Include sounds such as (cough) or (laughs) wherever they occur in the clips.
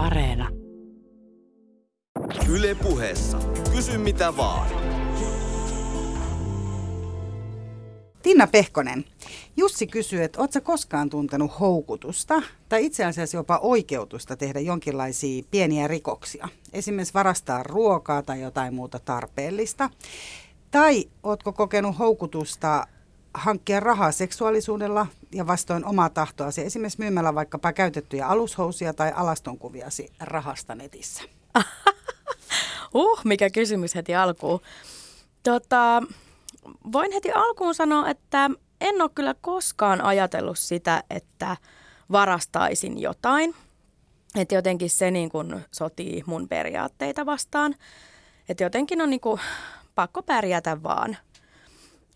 Areena. Yle puheessa. Kysy mitä vaan. Tinna Pehkonen, Jussi kysyy, että ootko koskaan tuntenut houkutusta tai itse asiassa jopa oikeutusta tehdä jonkinlaisia pieniä rikoksia? Esimerkiksi varastaa ruokaa tai jotain muuta tarpeellista. Tai ootko kokenut houkutusta hankkia rahaa seksuaalisuudella ja vastoin omaa tahtoasi, esimerkiksi myymällä vaikkapa käytettyjä alushousia tai alastonkuviasi rahasta netissä? (laughs) uh, mikä kysymys heti alkuun. Tota, voin heti alkuun sanoa, että en ole kyllä koskaan ajatellut sitä, että varastaisin jotain. Että jotenkin se niin kuin sotii mun periaatteita vastaan. Että jotenkin on niin kuin pakko pärjätä vaan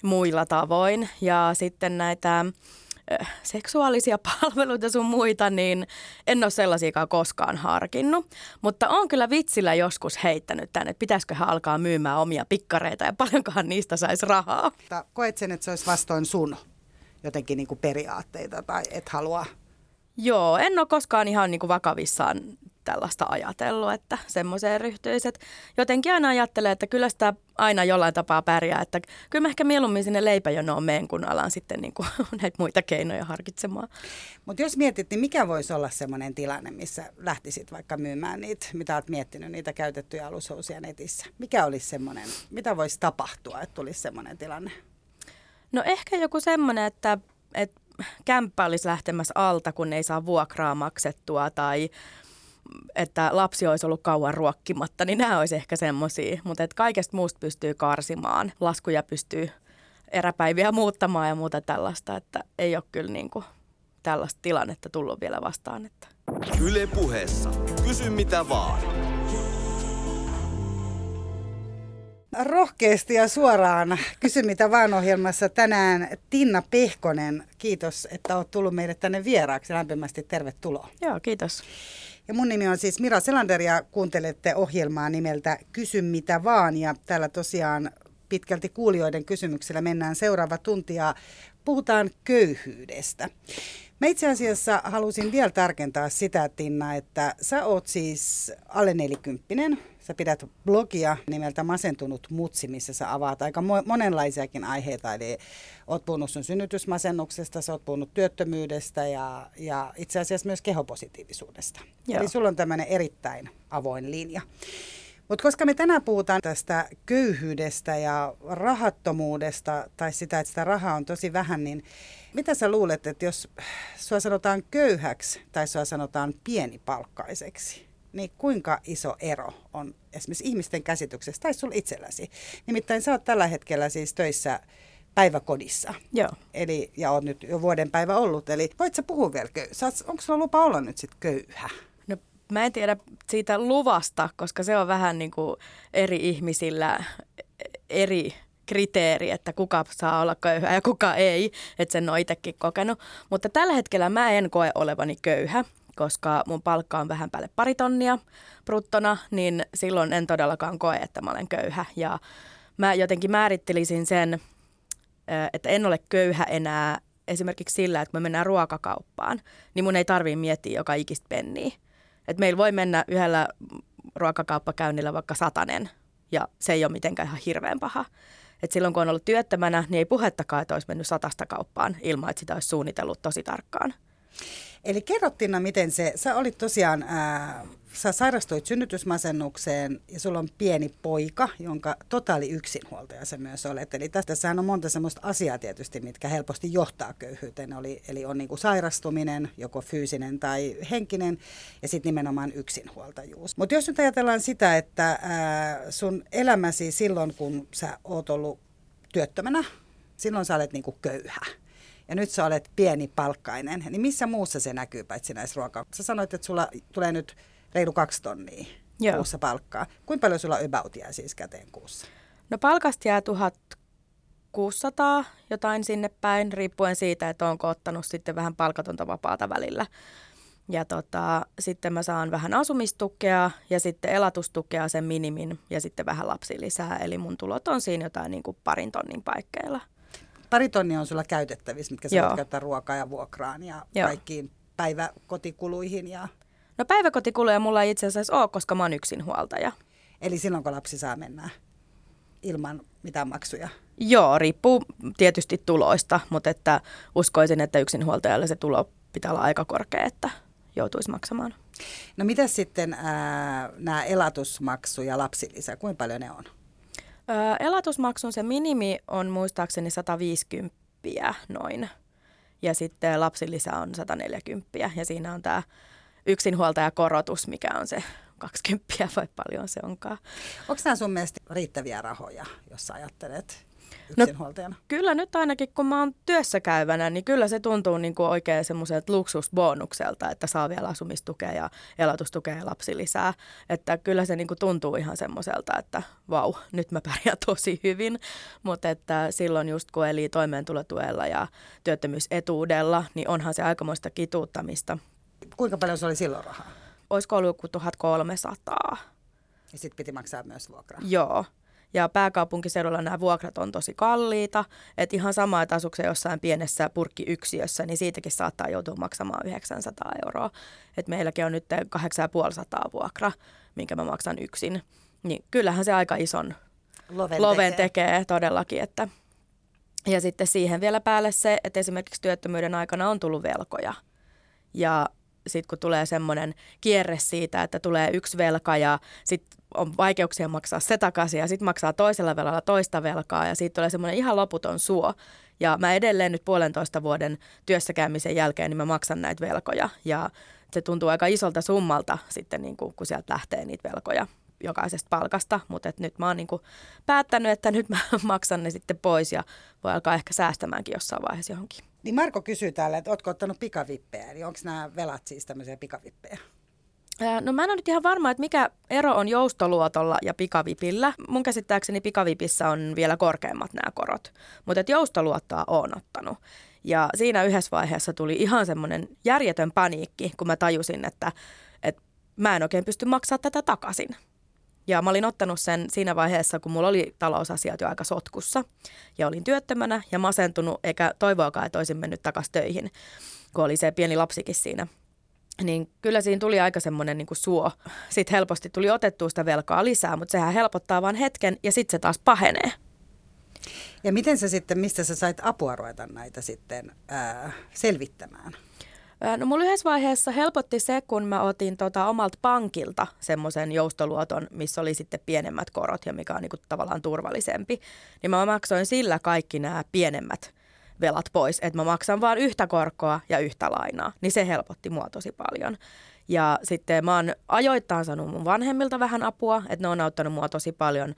muilla tavoin. Ja sitten näitä seksuaalisia (laughs) palveluita sun muita, niin en ole sellaisiakaan koskaan harkinnut. Mutta on kyllä vitsillä joskus heittänyt tänne, että pitäisiköhän alkaa myymään omia pikkareita ja paljonkohan niistä saisi rahaa. Koet sen, että se olisi vastoin sun jotenkin niin kuin periaatteita tai et halua? Joo, en ole koskaan ihan niin kuin vakavissaan tällaista ajatellut, että semmoiseen ryhtyisi. Että jotenkin aina ajattelee, että kyllä sitä aina jollain tapaa pärjää, että kyllä mä ehkä mieluummin sinne leipäjonoon meen, kun alan sitten niin kuin (laughs) näitä muita keinoja harkitsemaan. Mutta jos mietit, niin mikä voisi olla semmoinen tilanne, missä lähtisit vaikka myymään niitä, mitä olet miettinyt, niitä käytettyjä alushousia netissä? Mikä olisi semmoinen, mitä voisi tapahtua, että tulisi semmoinen tilanne? No ehkä joku semmoinen, että, että kämppä olisi lähtemässä alta, kun ei saa vuokraa maksettua tai että lapsi olisi ollut kauan ruokkimatta, niin nämä olisi ehkä semmoisia. Mutta että kaikesta muusta pystyy karsimaan. Laskuja pystyy eräpäiviä muuttamaan ja muuta tällaista, että ei ole kyllä niin kuin tällaista tilannetta tullut vielä vastaan. Että. Yle puheessa. Kysy mitä vaan. Rohkeasti ja suoraan Kysy mitä vaan ohjelmassa tänään Tinna Pehkonen. Kiitos, että olet tullut meille tänne vieraaksi. Lämpimästi tervetuloa. Joo, kiitos. Ja mun nimi on siis Mira Selander ja kuuntelette ohjelmaa nimeltä Kysy mitä vaan. Ja täällä tosiaan pitkälti kuulijoiden kysymyksellä mennään seuraava tunti ja puhutaan köyhyydestä. Mä itse asiassa halusin vielä tarkentaa sitä, Tinna, että sä oot siis alle nelikymppinen. Sä pidät blogia nimeltä Masentunut mutsi, missä sä avaat aika monenlaisiakin aiheita. Eli oot puhunut sun synnytysmasennuksesta, sä oot puhunut työttömyydestä ja, ja itse asiassa myös kehopositiivisuudesta. Joo. Eli sulla on tämmöinen erittäin avoin linja. Mutta koska me tänään puhutaan tästä köyhyydestä ja rahattomuudesta tai sitä, että sitä rahaa on tosi vähän, niin mitä sä luulet, että jos sua sanotaan köyhäksi tai sua sanotaan pienipalkkaiseksi, niin kuinka iso ero on esimerkiksi ihmisten käsityksestä tai sulla itselläsi? Nimittäin sä oot tällä hetkellä siis töissä päiväkodissa. Joo. Eli, ja oot nyt jo vuoden päivä ollut. Eli voit sä puhua vielä köyhä? Onko sulla lupa olla nyt sitten köyhä? No mä en tiedä siitä luvasta, koska se on vähän niin kuin eri ihmisillä eri kriteeri, että kuka saa olla köyhä ja kuka ei, että sen on itsekin kokenut. Mutta tällä hetkellä mä en koe olevani köyhä, koska mun palkka on vähän päälle pari tonnia bruttona, niin silloin en todellakaan koe, että mä olen köyhä. Ja mä jotenkin määrittelisin sen, että en ole köyhä enää esimerkiksi sillä, että me mennään ruokakauppaan, niin mun ei tarvii miettiä joka ikistä penniä. Et meillä voi mennä yhdellä ruokakauppakäynnillä vaikka satanen, ja se ei ole mitenkään ihan hirveän paha. Et silloin kun on ollut työttömänä, niin ei puhettakaan, että olisi mennyt satasta kauppaan ilman, että sitä olisi suunnitellut tosi tarkkaan. Eli kerrottiin, miten se, sä olit tosiaan, ää, sä sairastuit synnytysmasennukseen ja sulla on pieni poika, jonka totaali yksinhuoltaja se myös olet. Eli tästä on monta semmoista asiaa tietysti, mitkä helposti johtaa köyhyyteen. Eli, eli on niinku sairastuminen, joko fyysinen tai henkinen, ja sitten nimenomaan yksinhuoltajuus. Mutta jos nyt ajatellaan sitä, että ää, sun elämäsi silloin, kun sä oot ollut työttömänä, silloin sä olet niinku köyhä ja nyt sä olet pieni palkkainen, niin missä muussa se näkyy paitsi näissä ruoka? Sä sanoit, että sulla tulee nyt reilu kaksi tonnia Joo. kuussa palkkaa. Kuinka paljon sulla about siis käteen kuussa? No palkasta jää 1600 jotain sinne päin, riippuen siitä, että onko ottanut sitten vähän palkatonta vapaata välillä. Ja tota, sitten mä saan vähän asumistukea ja sitten elatustukea sen minimin ja sitten vähän lapsilisää. Eli mun tulot on siinä jotain niin kuin parin tonnin paikkeilla pari tonnia on sulla käytettävissä, mitkä sä voit käyttää ruokaa ja vuokraan ja Joo. kaikkiin päiväkotikuluihin ja No päiväkotikuluja mulla ei itse asiassa ole, koska mä oon yksinhuoltaja. Eli silloin kun lapsi saa mennä ilman mitään maksuja? Joo, riippuu tietysti tuloista, mutta että uskoisin, että yksinhuoltajalle se tulo pitää olla aika korkea, että joutuisi maksamaan. No mitä sitten nämä elatusmaksu ja lapsilisä, kuinka paljon ne on? Öö, elatusmaksun se minimi on muistaakseni 150 noin. Ja sitten lapsilisä on 140 ja siinä on tämä yksinhuoltajakorotus, mikä on se 20 vai paljon se onkaan. Onko nämä sun mielestä riittäviä rahoja, jos ajattelet yksinhuoltajana? No, kyllä nyt ainakin kun mä oon työssä käyvänä, niin kyllä se tuntuu niin kuin oikein semmoiselta luksusbonukselta, että saa vielä asumistukea ja elatustukea ja lapsilisää. Että kyllä se niin kuin tuntuu ihan semmoiselta, että vau, nyt mä pärjään tosi hyvin. Mutta että silloin just kun eli toimeentulotuella ja työttömyysetuudella, niin onhan se aikamoista kituuttamista. Kuinka paljon se oli silloin rahaa? Olisiko ollut joku 1300. Ja sitten piti maksaa myös vuokraa? Joo. Ja pääkaupunkiseudulla nämä vuokrat on tosi kalliita. Että ihan sama, että asukse jossain pienessä purkkiyksiössä, niin siitäkin saattaa joutua maksamaan 900 euroa. Että meilläkin on nyt 8500 vuokra, minkä mä maksan yksin. Niin kyllähän se aika ison loven, loven tekee. tekee todellakin. Että. Ja sitten siihen vielä päälle se, että esimerkiksi työttömyyden aikana on tullut velkoja. Ja sitten kun tulee semmoinen kierre siitä, että tulee yksi velka ja sitten on vaikeuksia maksaa se takaisin ja sitten maksaa toisella velalla toista velkaa ja siitä tulee semmoinen ihan loputon suo. Ja mä edelleen nyt puolentoista vuoden työssäkäymisen jälkeen, niin mä maksan näitä velkoja ja se tuntuu aika isolta summalta sitten, niin kuin, kun sieltä lähtee niitä velkoja jokaisesta palkasta, mutta et nyt mä oon niin kuin päättänyt, että nyt mä (laughs) maksan ne sitten pois ja voi alkaa ehkä säästämäänkin jossain vaiheessa johonkin. Niin Marko kysyy täällä, että ootko ottanut pikavippejä, niin onko nämä velat siis tämmöisiä pikavippejä? No mä en ole nyt ihan varma, että mikä ero on joustoluotolla ja pikavipillä. Mun käsittääkseni pikavipissä on vielä korkeammat nämä korot, mutta joustoluottoa on ottanut. Ja siinä yhdessä vaiheessa tuli ihan semmoinen järjetön paniikki, kun mä tajusin, että, että mä en oikein pysty maksamaan tätä takaisin. Ja mä olin ottanut sen siinä vaiheessa, kun mulla oli talousasiat jo aika sotkussa. Ja olin työttömänä ja masentunut, eikä toivoakaan, että olisin mennyt takaisin töihin, kun oli se pieni lapsikin siinä. Niin kyllä siinä tuli aika semmoinen niin suo. Sitten helposti tuli otettua sitä velkaa lisää, mutta sehän helpottaa vain hetken ja sitten se taas pahenee. Ja miten sä sitten, mistä sä sait apua ruveta näitä sitten ää, selvittämään? No mulla yhdessä vaiheessa helpotti se, kun mä otin tota omalta pankilta semmoisen joustoluoton, missä oli sitten pienemmät korot ja mikä on niinku tavallaan turvallisempi. Niin mä maksoin sillä kaikki nämä pienemmät velat pois, että mä maksan vain yhtä korkoa ja yhtä lainaa. Niin se helpotti mua tosi paljon. Ja sitten mä oon ajoittain saanut mun vanhemmilta vähän apua, että ne on auttanut mua tosi paljon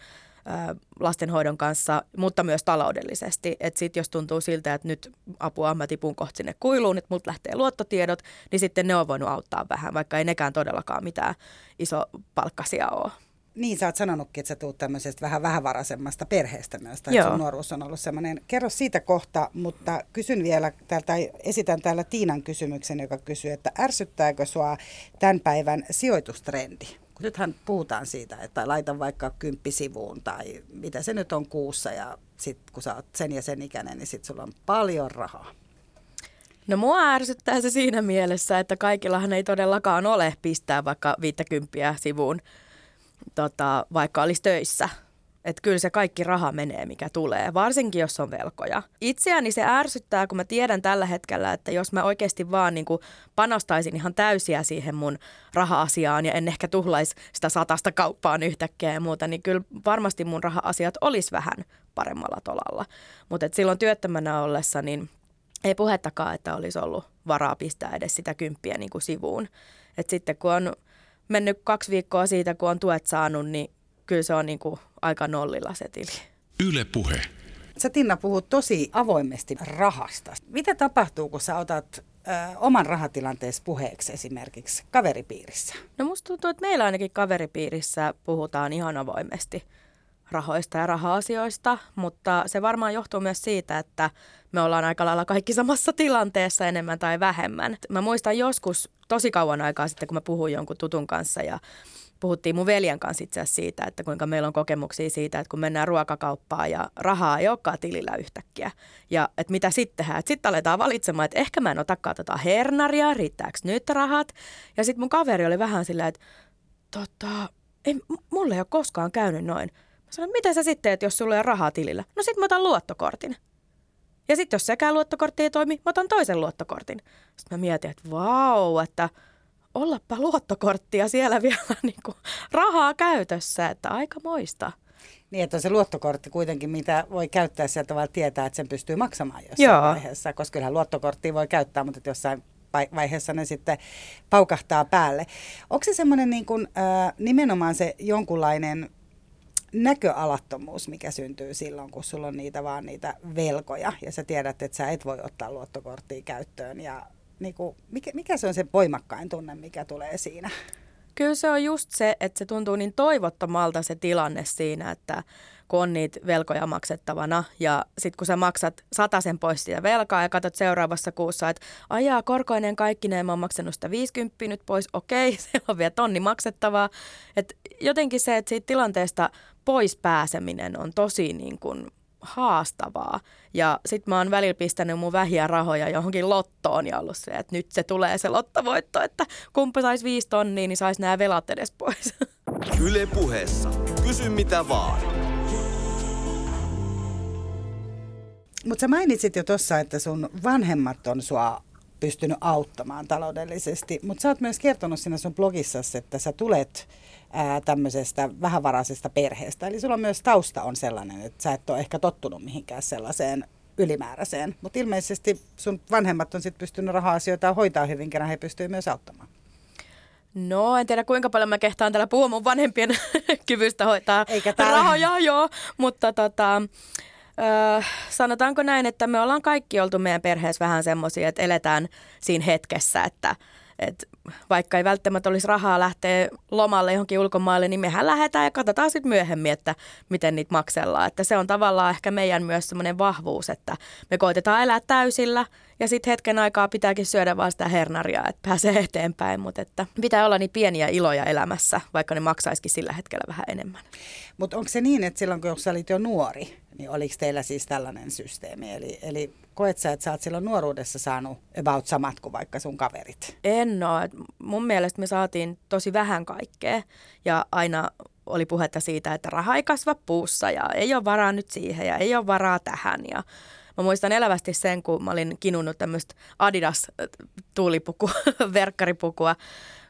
lastenhoidon kanssa, mutta myös taloudellisesti. Että sitten jos tuntuu siltä, että nyt apua mä tipun kohta sinne kuiluun, että multa lähtee luottotiedot, niin sitten ne on voinut auttaa vähän, vaikka ei nekään todellakaan mitään iso palkkasia ole. Niin, sä oot sanonutkin, että sä tuut tämmöisestä vähän vähävaraisemmasta perheestä myös, tai sun nuoruus on ollut semmoinen. Kerro siitä kohta, mutta kysyn vielä, täältä, esitän täällä Tiinan kysymyksen, joka kysyy, että ärsyttääkö sua tämän päivän sijoitustrendi? kun nythän puhutaan siitä, että laita vaikka kymppisivuun tai mitä se nyt on kuussa ja sitten kun sä oot sen ja sen ikäinen, niin sitten sulla on paljon rahaa. No mua ärsyttää se siinä mielessä, että kaikillahan ei todellakaan ole pistää vaikka 50 sivuun, tota, vaikka olisi töissä – että kyllä se kaikki raha menee, mikä tulee, varsinkin jos on velkoja. Itseäni se ärsyttää, kun mä tiedän tällä hetkellä, että jos mä oikeasti vaan niin kuin panostaisin ihan täysiä siihen mun raha-asiaan ja en ehkä tuhlaisi sitä satasta kauppaan yhtäkkiä ja muuta, niin kyllä varmasti mun raha-asiat olisi vähän paremmalla tolalla. Mutta silloin työttömänä ollessa, niin ei puhettakaan, että olisi ollut varaa pistää edes sitä kymppiä niin kuin sivuun. Et sitten kun on mennyt kaksi viikkoa siitä, kun on tuet saanut, niin kyllä se on niin kuin aika nollilla se tili. Yle puhe. Sä Tinna puhut tosi avoimesti rahasta. Mitä tapahtuu, kun sä otat ö, oman rahatilanteesi puheeksi esimerkiksi kaveripiirissä? No musta tuntuu, että meillä ainakin kaveripiirissä puhutaan ihan avoimesti rahoista ja raha-asioista, mutta se varmaan johtuu myös siitä, että me ollaan aika lailla kaikki samassa tilanteessa enemmän tai vähemmän. Mä muistan joskus tosi kauan aikaa sitten, kun mä puhuin jonkun tutun kanssa ja puhuttiin mun veljen kanssa itse asiassa siitä, että kuinka meillä on kokemuksia siitä, että kun mennään ruokakauppaan ja rahaa ei olekaan tilillä yhtäkkiä. Ja että mitä sitten tehdään. Sitten aletaan valitsemaan, että ehkä mä en otakaan tota hernaria, riittääkö nyt rahat. Ja sitten mun kaveri oli vähän silleen, että tota, ei, mulle ei ole koskaan käynyt noin. Sanoin, mitä sä sitten teet, jos sulla ei ole rahaa tilillä? No sit mä otan luottokortin. Ja sitten jos sekään luottokortti ei toimi, mä otan toisen luottokortin. Sitten mä mietin, että vau, että ollapa luottokorttia siellä (laughs) vielä niin kuin rahaa käytössä, että aika moista. Niin, että on se luottokortti kuitenkin, mitä voi käyttää sieltä vaan tietää, että sen pystyy maksamaan jossain Joo. vaiheessa. Koska kyllähän luottokorttia voi käyttää, mutta jossain vaiheessa ne sitten paukahtaa päälle. Onko se semmoinen niin kuin, äh, nimenomaan se jonkunlainen näköalattomuus, mikä syntyy silloin, kun sulla on niitä vaan niitä velkoja ja sä tiedät, että sä et voi ottaa luottokorttia käyttöön ja niin kuin, mikä, mikä se on se voimakkain tunne, mikä tulee siinä? Kyllä se on just se, että se tuntuu niin toivottomalta se tilanne siinä, että kun on niitä velkoja maksettavana ja sitten kun sä maksat sen pois siitä velkaa ja katsot seuraavassa kuussa, että ajaa korkoinen kaikki mä oon maksanut sitä 50 nyt pois, okei, (laughs) se on vielä tonni maksettavaa. Et jotenkin se, että siitä tilanteesta pois pääseminen on tosi niin kuin haastavaa. Ja sitten mä oon välillä pistänyt mun vähiä rahoja johonkin lottoon ja ollut se, että nyt se tulee se lottovoitto, että kumpa saisi viisi tonnia, niin saisi nämä velat edes pois. (laughs) Yle puheessa. Kysy mitä vaan. Mutta sä mainitsit jo tuossa, että sun vanhemmat on sua pystynyt auttamaan taloudellisesti, mutta sä oot myös kertonut siinä sun blogissasi, että sä tulet ää, tämmöisestä vähävaraisesta perheestä. Eli sulla myös tausta on sellainen, että sä et ole ehkä tottunut mihinkään sellaiseen ylimääräiseen. Mutta ilmeisesti sun vanhemmat on sitten pystynyt raha-asioita hoitaa hyvin, kerran he pystyvät myös auttamaan. No, en tiedä kuinka paljon mä kehtaan täällä puhua mun vanhempien (laughs) kyvystä hoitaa Eikä rahoja, joo. Mutta tota, Öö, sanotaanko näin, että me ollaan kaikki oltu meidän perheessä vähän semmoisia, että eletään siinä hetkessä, että et vaikka ei välttämättä olisi rahaa lähteä lomalle johonkin ulkomaille, niin mehän lähdetään ja katsotaan sitten myöhemmin, että miten niitä maksellaan. Että se on tavallaan ehkä meidän myös semmoinen vahvuus, että me koitetaan elää täysillä ja sitten hetken aikaa pitääkin syödä vaan sitä hernaria, että pääsee (laughs) eteenpäin. Mutta että pitää olla niin pieniä iloja elämässä, vaikka ne maksaisikin sillä hetkellä vähän enemmän. Mutta onko se niin, että silloin kun sä olit jo nuori, niin oliko teillä siis tällainen systeemi? Eli, eli koet sä, että sä oot silloin nuoruudessa saanut about samat kuin vaikka sun kaverit? En ole. Mun mielestä me saatiin tosi vähän kaikkea ja aina oli puhetta siitä, että raha ei kasva puussa ja ei ole varaa nyt siihen ja ei ole varaa tähän ja Mä muistan elävästi sen, kun mä olin kinunnut tämmöistä Adidas tuulipukua, (laughs) verkkaripukua,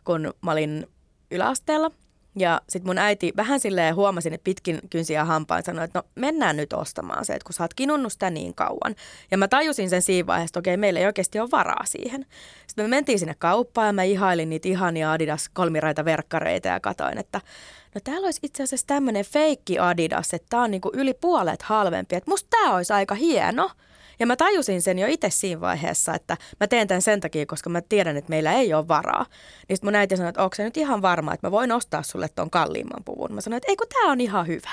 kun mä olin yläasteella – ja sitten mun äiti vähän silleen huomasin, että pitkin kynsiä hampaan sanoi, että no mennään nyt ostamaan se, että kun sä oot kinunnut sitä niin kauan. Ja mä tajusin sen siinä vaiheessa, että okei, meillä ei oikeasti ole varaa siihen. Sitten me mentiin sinne kauppaan ja mä ihailin niitä ihania Adidas kolmiraita verkkareita ja katoin, että no täällä olisi itse asiassa tämmöinen feikki Adidas, että tää on niinku yli puolet halvempi, että musta tää olisi aika hieno. Ja mä tajusin sen jo itse siinä vaiheessa, että mä teen tämän sen takia, koska mä tiedän, että meillä ei ole varaa. Niin sitten mun äiti sanoi, että onko se nyt ihan varma, että mä voin ostaa sulle ton kalliimman puvun. Mä sanoin, että ei kun tää on ihan hyvä.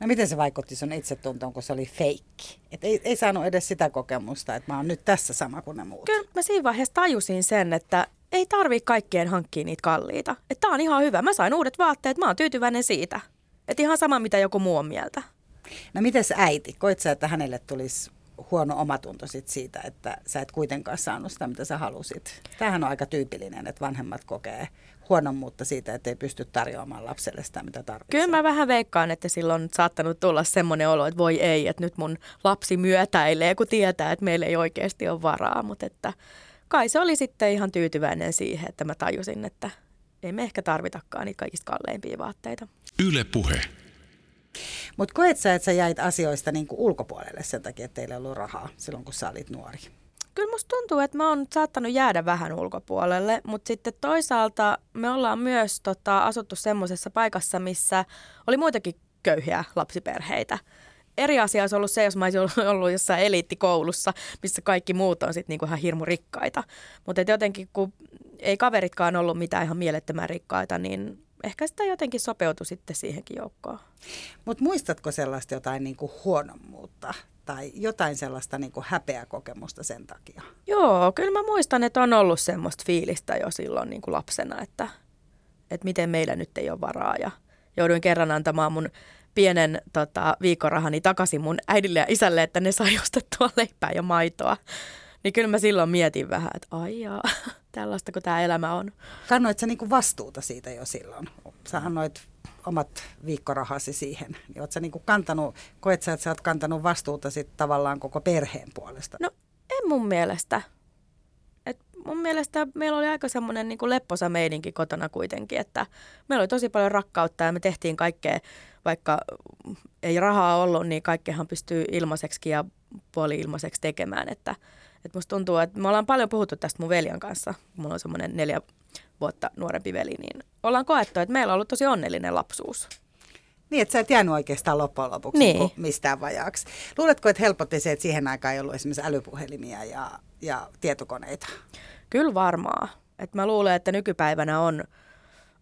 No miten se vaikutti sun itsetuntoon, kun se oli feikki? Et ei, ei saanut edes sitä kokemusta, että mä oon nyt tässä sama kuin ne muut. Kyllä mä siinä vaiheessa tajusin sen, että ei tarvi kaikkien hankkia niitä kalliita. Että tää on ihan hyvä. Mä sain uudet vaatteet, mä oon tyytyväinen siitä. Että ihan sama, mitä joku muu on mieltä. No miten äiti? Koit sä, että hänelle tulisi huono omatunto sit siitä, että sä et kuitenkaan saanut sitä, mitä sä halusit. Tämähän on aika tyypillinen, että vanhemmat kokee huonommuutta siitä, että ei pysty tarjoamaan lapselle sitä, mitä tarvitsee. Kyllä mä vähän veikkaan, että silloin on saattanut tulla semmoinen olo, että voi ei, että nyt mun lapsi myötäilee, kun tietää, että meillä ei oikeasti ole varaa. Mutta että kai se oli sitten ihan tyytyväinen siihen, että mä tajusin, että ei me ehkä tarvitakaan niitä kaikista kalleimpia vaatteita. Yle puhe. Mutta koet sä, että sä jäit asioista niin kuin ulkopuolelle sen takia, että teillä ei ollut rahaa silloin, kun sä olit nuori? Kyllä musta tuntuu, että mä oon saattanut jäädä vähän ulkopuolelle, mutta sitten toisaalta me ollaan myös tota, asuttu semmoisessa paikassa, missä oli muitakin köyhiä lapsiperheitä. Eri asia olisi ollut se, jos mä olisin ollut jossain eliittikoulussa, missä kaikki muut on sitten niinku ihan hirmu rikkaita. Mutta jotenkin kun ei kaveritkaan ollut mitään ihan mielettömän rikkaita, niin ehkä sitä jotenkin sopeutui sitten siihenkin joukkoon. Mutta muistatko sellaista jotain niin kuin huonommuutta tai jotain sellaista niin kuin häpeäkokemusta sen takia? Joo, kyllä mä muistan, että on ollut semmoista fiilistä jo silloin niin kuin lapsena, että, että miten meillä nyt ei ole varaa. Ja jouduin kerran antamaan mun pienen tota, viikorahani takaisin mun äidille ja isälle, että ne sai ostettua leipää ja maitoa. Niin kyllä mä silloin mietin vähän, että ai jaa, (laughs) tällaista kuin tämä elämä on. Kannoit sä niinku vastuuta siitä jo silloin? Sä annoit omat viikkorahasi siihen. Niin oot sä niinku kantanut, koet sä, että sä oot kantanut vastuuta sit tavallaan koko perheen puolesta? No en mun mielestä. Et mun mielestä meillä oli aika semmoinen niin lepposa meininki kotona kuitenkin, että meillä oli tosi paljon rakkautta ja me tehtiin kaikkea, vaikka ei rahaa ollut, niin kaikkehan pystyy ilmaiseksi ja puoli-ilmaiseksi tekemään, että – et musta tuntuu, että me ollaan paljon puhuttu tästä mun veljan kanssa. Mulla on semmoinen neljä vuotta nuorempi veli, niin ollaan koettu, että meillä on ollut tosi onnellinen lapsuus. Niin, että sä et jäänyt oikeastaan loppujen lopuksi niin. mistään vajaaksi. Luuletko, että helpotti se, että siihen aikaan ei ollut esimerkiksi älypuhelimia ja, ja tietokoneita? Kyllä varmaa. Et mä luulen, että nykypäivänä on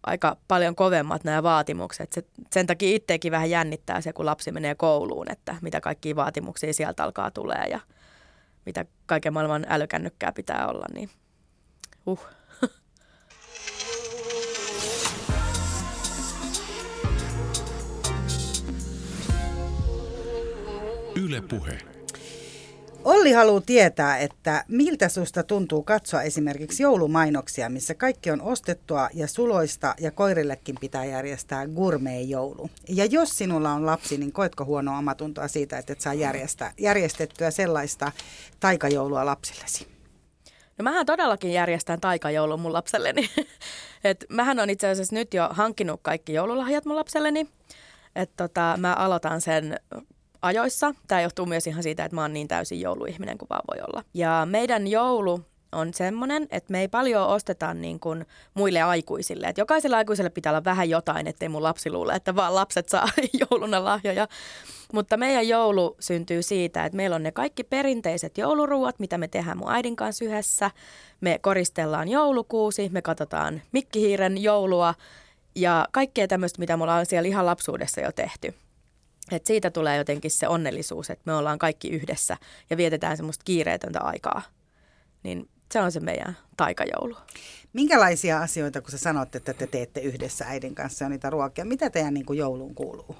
aika paljon kovemmat nämä vaatimukset. Se, sen takia itseäkin vähän jännittää se, kun lapsi menee kouluun, että mitä kaikkia vaatimuksia sieltä alkaa tulee ja – mitä kaiken maailman älykännykkää pitää olla, niin uh. (laughs) Yle Puhe. Olli haluaa tietää, että miltä susta tuntuu katsoa esimerkiksi joulumainoksia, missä kaikki on ostettua ja suloista ja koirillekin pitää järjestää gourmet-joulu. Ja jos sinulla on lapsi, niin koetko huonoa omatuntoa siitä, että et saa järjestää, järjestettyä sellaista taikajoulua lapsillesi? No mähän todellakin järjestän taikajoulun mun lapselleni. (laughs) Et mähän on itse asiassa nyt jo hankkinut kaikki joululahjat mun lapselleni. Et tota, mä aloitan sen ajoissa. Tämä johtuu myös ihan siitä, että mä oon niin täysin jouluihminen kuin vaan voi olla. Ja meidän joulu on semmoinen, että me ei paljon osteta niin kuin muille aikuisille. Että jokaiselle aikuiselle pitää olla vähän jotain, ettei mun lapsi luule, että vaan lapset saa (laughs) jouluna lahjoja. Mutta meidän joulu syntyy siitä, että meillä on ne kaikki perinteiset jouluruuat, mitä me tehdään mun äidin kanssa yhdessä. Me koristellaan joulukuusi, me katsotaan mikkihiiren joulua ja kaikkea tämmöistä, mitä mulla on siellä ihan lapsuudessa jo tehty. Et siitä tulee jotenkin se onnellisuus, että me ollaan kaikki yhdessä ja vietetään semmoista kiireetöntä aikaa. Niin se on se meidän taikajoulu. Minkälaisia asioita, kun sä sanot, että te teette yhdessä äidin kanssa ja niitä ruokia, mitä teidän niin kuin jouluun kuuluu?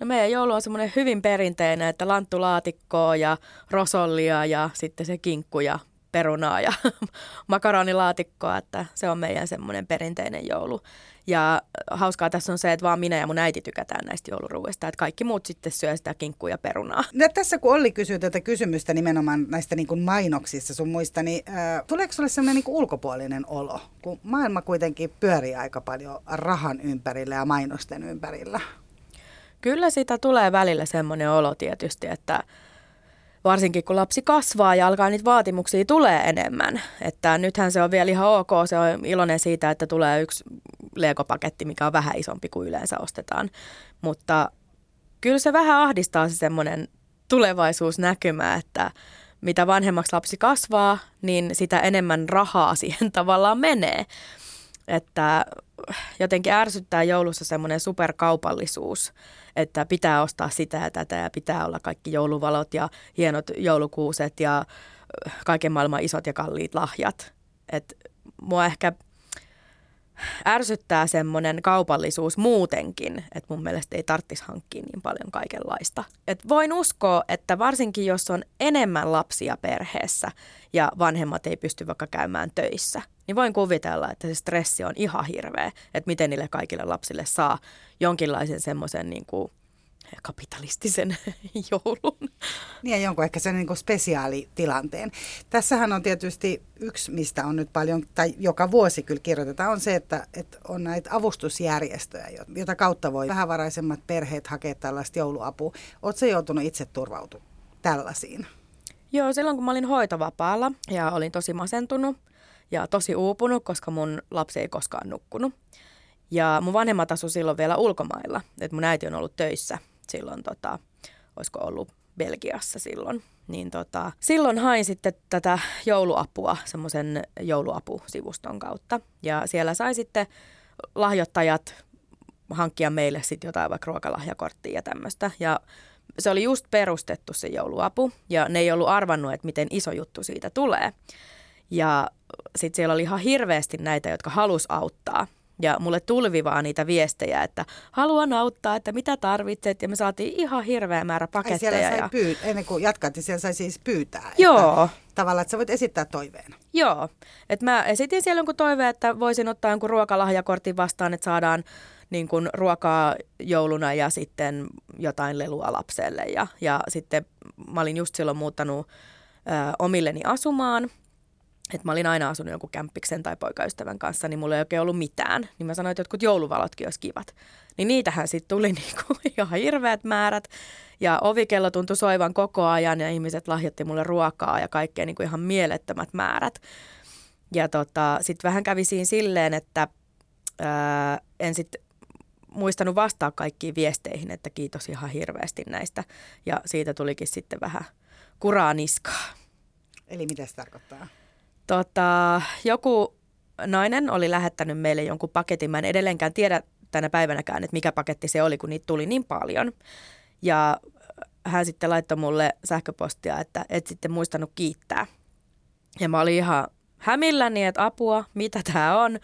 No meidän joulu on semmoinen hyvin perinteinen, että lanttulaatikkoa ja rosollia ja sitten se kinkku ja perunaa ja (laughs) makaronilaatikkoa, että se on meidän semmoinen perinteinen joulu. Ja hauskaa tässä on se, että vaan minä ja mun äiti tykätään näistä jouluruuista, että kaikki muut sitten syö sitä kinkkua ja perunaa. No, tässä kun Olli kysyy tätä kysymystä nimenomaan näistä niin kuin mainoksissa sun muista, niin äh, tuleeko sulle sellainen niin kuin ulkopuolinen olo, kun maailma kuitenkin pyörii aika paljon rahan ympärillä ja mainosten ympärillä? Kyllä sitä tulee välillä semmoinen olo tietysti, että varsinkin kun lapsi kasvaa ja alkaa niitä vaatimuksia tulee enemmän. Että nythän se on vielä ihan ok, se on iloinen siitä, että tulee yksi legopaketti, mikä on vähän isompi kuin yleensä ostetaan. Mutta kyllä se vähän ahdistaa se semmoinen tulevaisuusnäkymä, että mitä vanhemmaksi lapsi kasvaa, niin sitä enemmän rahaa (laughs) siihen tavallaan menee. Että jotenkin ärsyttää joulussa semmoinen superkaupallisuus, että pitää ostaa sitä ja tätä ja pitää olla kaikki jouluvalot ja hienot joulukuuset ja kaiken maailman isot ja kalliit lahjat. Et mua ehkä ärsyttää semmoinen kaupallisuus muutenkin, että mun mielestä ei tarvitsisi hankkia niin paljon kaikenlaista. Et voin uskoa, että varsinkin jos on enemmän lapsia perheessä ja vanhemmat ei pysty vaikka käymään töissä, niin voin kuvitella, että se stressi on ihan hirveä, että miten niille kaikille lapsille saa jonkinlaisen semmoisen niin kuin kapitalistisen (laughs) joulun. Niin ja jonkun ehkä sen niin spesiaalitilanteen. Tässähän on tietysti yksi, mistä on nyt paljon, tai joka vuosi kyllä kirjoitetaan, on se, että, että on näitä avustusjärjestöjä, jota kautta voi vähävaraisemmat perheet hakea tällaista jouluapua. Oletko joutunut itse turvautumaan tällaisiin? Joo, silloin kun mä olin hoitovapaalla ja olin tosi masentunut ja tosi uupunut, koska mun lapsi ei koskaan nukkunut. Ja mun vanhemmat asu silloin vielä ulkomailla, että mun äiti on ollut töissä silloin, tota, olisiko ollut Belgiassa silloin. Niin tota, silloin hain sitten tätä jouluapua semmoisen jouluapusivuston kautta. Ja siellä sai sitten lahjoittajat hankkia meille sitten jotain vaikka ruokalahjakorttia ja tämmöistä. Ja se oli just perustettu se jouluapu ja ne ei ollut arvannut, että miten iso juttu siitä tulee. Ja sitten siellä oli ihan hirveästi näitä, jotka halus auttaa. Ja mulle tulvi vaan niitä viestejä, että haluan auttaa, että mitä tarvitset. Ja me saatiin ihan hirveä määrä paketteja. Ai siellä sai ja... pyy- ennen kuin jatkat, niin siellä sai siis pyytää. Joo. Että, tavallaan, että sä voit esittää toiveen. Joo. Et mä esitin siellä jonkun toiveen, että voisin ottaa jonkun ruokalahjakortin vastaan, että saadaan niin kuin ruokaa jouluna ja sitten jotain lelua lapselle. Ja, ja sitten mä olin just silloin muuttanut ö, omilleni asumaan. Että mä olin aina asunut jonkun kämppiksen tai poikaystävän kanssa, niin mulla ei oikein ollut mitään. Niin mä sanoin, että jotkut jouluvalotkin olisi kivat. Niin niitähän sitten tuli (laughs) niinku ihan hirveät määrät. Ja ovikello tuntui soivan koko ajan ja ihmiset lahjoitti mulle ruokaa ja kaikkea niinku ihan mielettömät määrät. Ja tota, sitten vähän kävi siinä silleen, että ää, en sitten muistanut vastaa kaikkiin viesteihin, että kiitos ihan hirveästi näistä. Ja siitä tulikin sitten vähän kuraa niskaa. Eli mitä se tarkoittaa? Tota, joku nainen oli lähettänyt meille jonkun paketin. Mä en edelleenkään tiedä tänä päivänäkään, että mikä paketti se oli, kun niitä tuli niin paljon. Ja hän sitten laittoi mulle sähköpostia, että et sitten muistanut kiittää. Ja mä olin ihan hämilläni, että apua, mitä tämä on.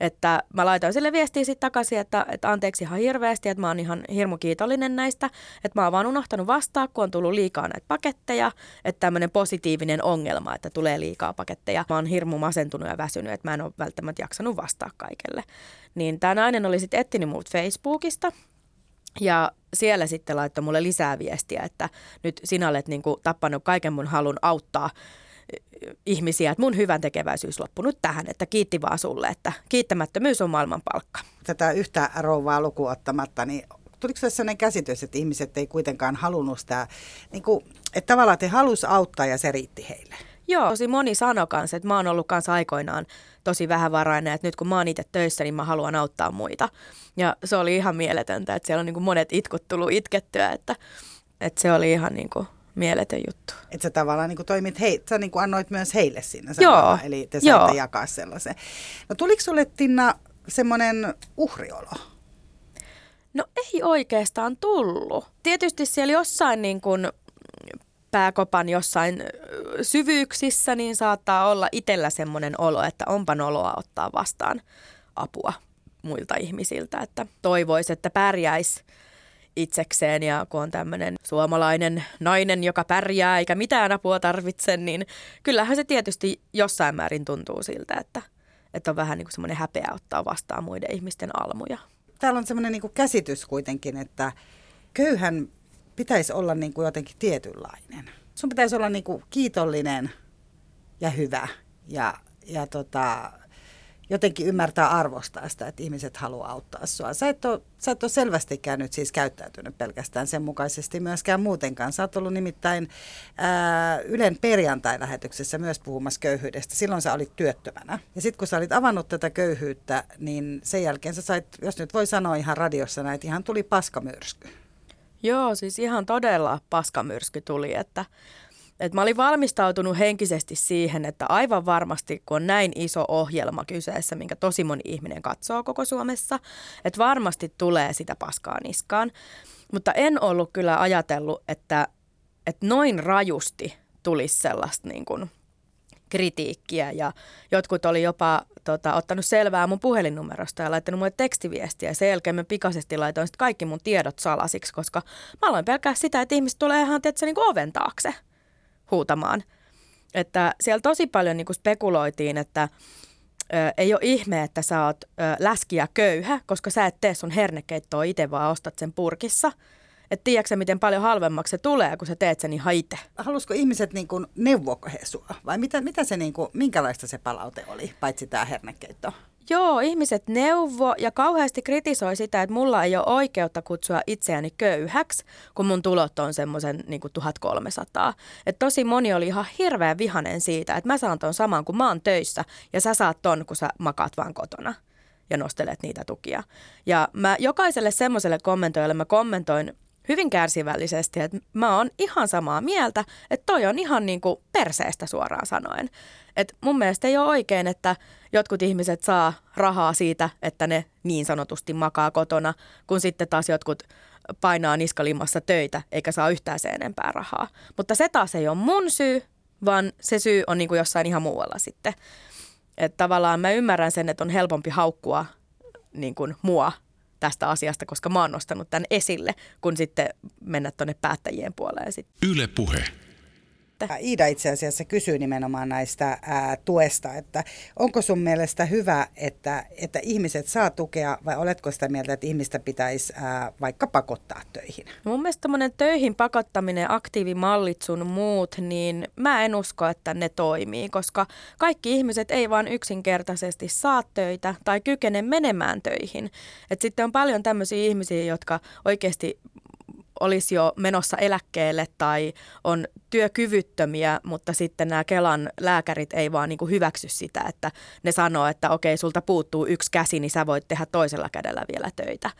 Että mä laitoin sille viestiä sitten takaisin, että, että anteeksi ihan hirveästi, että mä oon ihan hirmu kiitollinen näistä. Että mä oon vaan unohtanut vastaa, kun on tullut liikaa näitä paketteja. Että tämmöinen positiivinen ongelma, että tulee liikaa paketteja. Mä oon hirmu masentunut ja väsynyt, että mä en ole välttämättä jaksanut vastaa kaikelle. Niin tämä nainen oli sitten etsinyt muut Facebookista ja siellä sitten laittoi mulle lisää viestiä, että nyt sinä olet niin kuin tappanut kaiken mun halun auttaa ihmisiä, että mun hyvän tekeväisyys loppunut tähän, että kiitti vaan sulle, että kiittämättömyys on maailman palkka. Tätä yhtä rouvaa lukuottamatta, niin tuliko se sellainen käsitys, että ihmiset ei kuitenkaan halunnut sitä, niin kuin, että tavallaan te halus auttaa ja se riitti heille? Joo, tosi moni sanoi kanssa, että mä oon ollut kanssa aikoinaan tosi vähävarainen, että nyt kun mä oon itse töissä, niin mä haluan auttaa muita. Ja se oli ihan mieletöntä, että siellä on niin kuin monet itkut tullut itkettyä, että, että se oli ihan niin kuin mieletön juttu. Että sä tavallaan niin kuin toimit, hei, sä niin kuin annoit myös heille sinne Joo. eli te saitte Joo. jakaa sellaisen. No tuliko sulle Tinna semmoinen uhriolo? No ei oikeastaan tullut. Tietysti siellä jossain niin kuin pääkopan jossain syvyyksissä, niin saattaa olla itsellä semmoinen olo, että onpa noloa ottaa vastaan apua muilta ihmisiltä, että toivoisi, että pärjäisi itsekseen ja kun on tämmöinen suomalainen nainen, joka pärjää eikä mitään apua tarvitse, niin kyllähän se tietysti jossain määrin tuntuu siltä, että, että on vähän niin kuin semmoinen häpeä ottaa vastaan muiden ihmisten almuja. Täällä on semmoinen niin käsitys kuitenkin, että köyhän pitäisi olla niin kuin jotenkin tietynlainen. Sun pitäisi olla niin kuin kiitollinen ja hyvä ja, ja tota, jotenkin ymmärtää arvostaa sitä, että ihmiset haluaa auttaa sua. Sä et ole, sä et ole selvästikään nyt siis käyttäytynyt pelkästään sen mukaisesti myöskään muutenkaan. Sä oot ollut nimittäin ää, Ylen perjantai-lähetyksessä myös puhumassa köyhyydestä. Silloin sä olit työttömänä. Ja sitten kun sä olit avannut tätä köyhyyttä, niin sen jälkeen sä sait, jos nyt voi sanoa ihan radiossa näin, ihan tuli paskamyrsky. Joo, siis ihan todella paskamyrsky tuli, että et mä olin valmistautunut henkisesti siihen, että aivan varmasti, kun on näin iso ohjelma kyseessä, minkä tosi moni ihminen katsoo koko Suomessa, että varmasti tulee sitä paskaa niskaan. Mutta en ollut kyllä ajatellut, että, että noin rajusti tulisi sellaista niin kuin kritiikkiä. Ja jotkut oli jopa tota, ottanut selvää mun puhelinnumerosta ja laittanut mulle tekstiviestiä. Sen jälkeen mä pikaisesti laitoin sit kaikki mun tiedot salasiksi, koska mä aloin pelkää sitä, että ihmiset tulee ihan tietysti, niin oven taakse huutamaan. Että siellä tosi paljon niin kuin spekuloitiin, että ö, ei ole ihme, että sä oot ö, läski ja köyhä, koska sä et tee sun hernekeittoa itse, vaan ostat sen purkissa. Että tiedätkö miten paljon halvemmaksi se tulee, kun sä teet sen ihan itse? Halusko ihmiset niin kuin, neuvoako he sua? Vai mitä, mitä se, niin kuin, minkälaista se palaute oli, paitsi tämä hernekeitto? Joo, ihmiset neuvo ja kauheasti kritisoi sitä, että mulla ei ole oikeutta kutsua itseäni köyhäksi, kun mun tulot on semmoisen niin 1300. Et tosi moni oli ihan hirveän vihanen siitä, että mä saan ton saman, kun mä oon töissä ja sä saat ton, kun sä makaat vaan kotona ja nostelet niitä tukia. Ja mä jokaiselle semmoiselle kommentoijalle mä kommentoin hyvin kärsivällisesti, että mä oon ihan samaa mieltä, että toi on ihan niin kuin perseestä suoraan sanoen. Et mun mielestä ei ole oikein, että jotkut ihmiset saa rahaa siitä, että ne niin sanotusti makaa kotona, kun sitten taas jotkut painaa niskalimmassa töitä eikä saa yhtään se enempää rahaa. Mutta se taas ei ole mun syy, vaan se syy on niin kuin jossain ihan muualla sitten. Että tavallaan mä ymmärrän sen, että on helpompi haukkua niin kuin mua tästä asiasta, koska mä oon nostanut tämän esille, kun sitten mennä tuonne päättäjien puoleen. Sitten. Yle Puhe. Iida itse asiassa kysyy nimenomaan näistä ää, tuesta, että onko sun mielestä hyvä, että, että ihmiset saa tukea vai oletko sitä mieltä, että ihmistä pitäisi ää, vaikka pakottaa töihin? No mun mielestä töihin pakottaminen, aktiivimallit sun muut, niin mä en usko, että ne toimii, koska kaikki ihmiset ei vaan yksinkertaisesti saa töitä tai kykene menemään töihin. Et sitten on paljon tämmöisiä ihmisiä, jotka oikeasti olisi jo menossa eläkkeelle tai on työkyvyttömiä, mutta sitten nämä Kelan lääkärit ei vaan niin kuin hyväksy sitä, että ne sanoo, että okei, sulta puuttuu yksi käsi, niin sä voit tehdä toisella kädellä vielä töitä.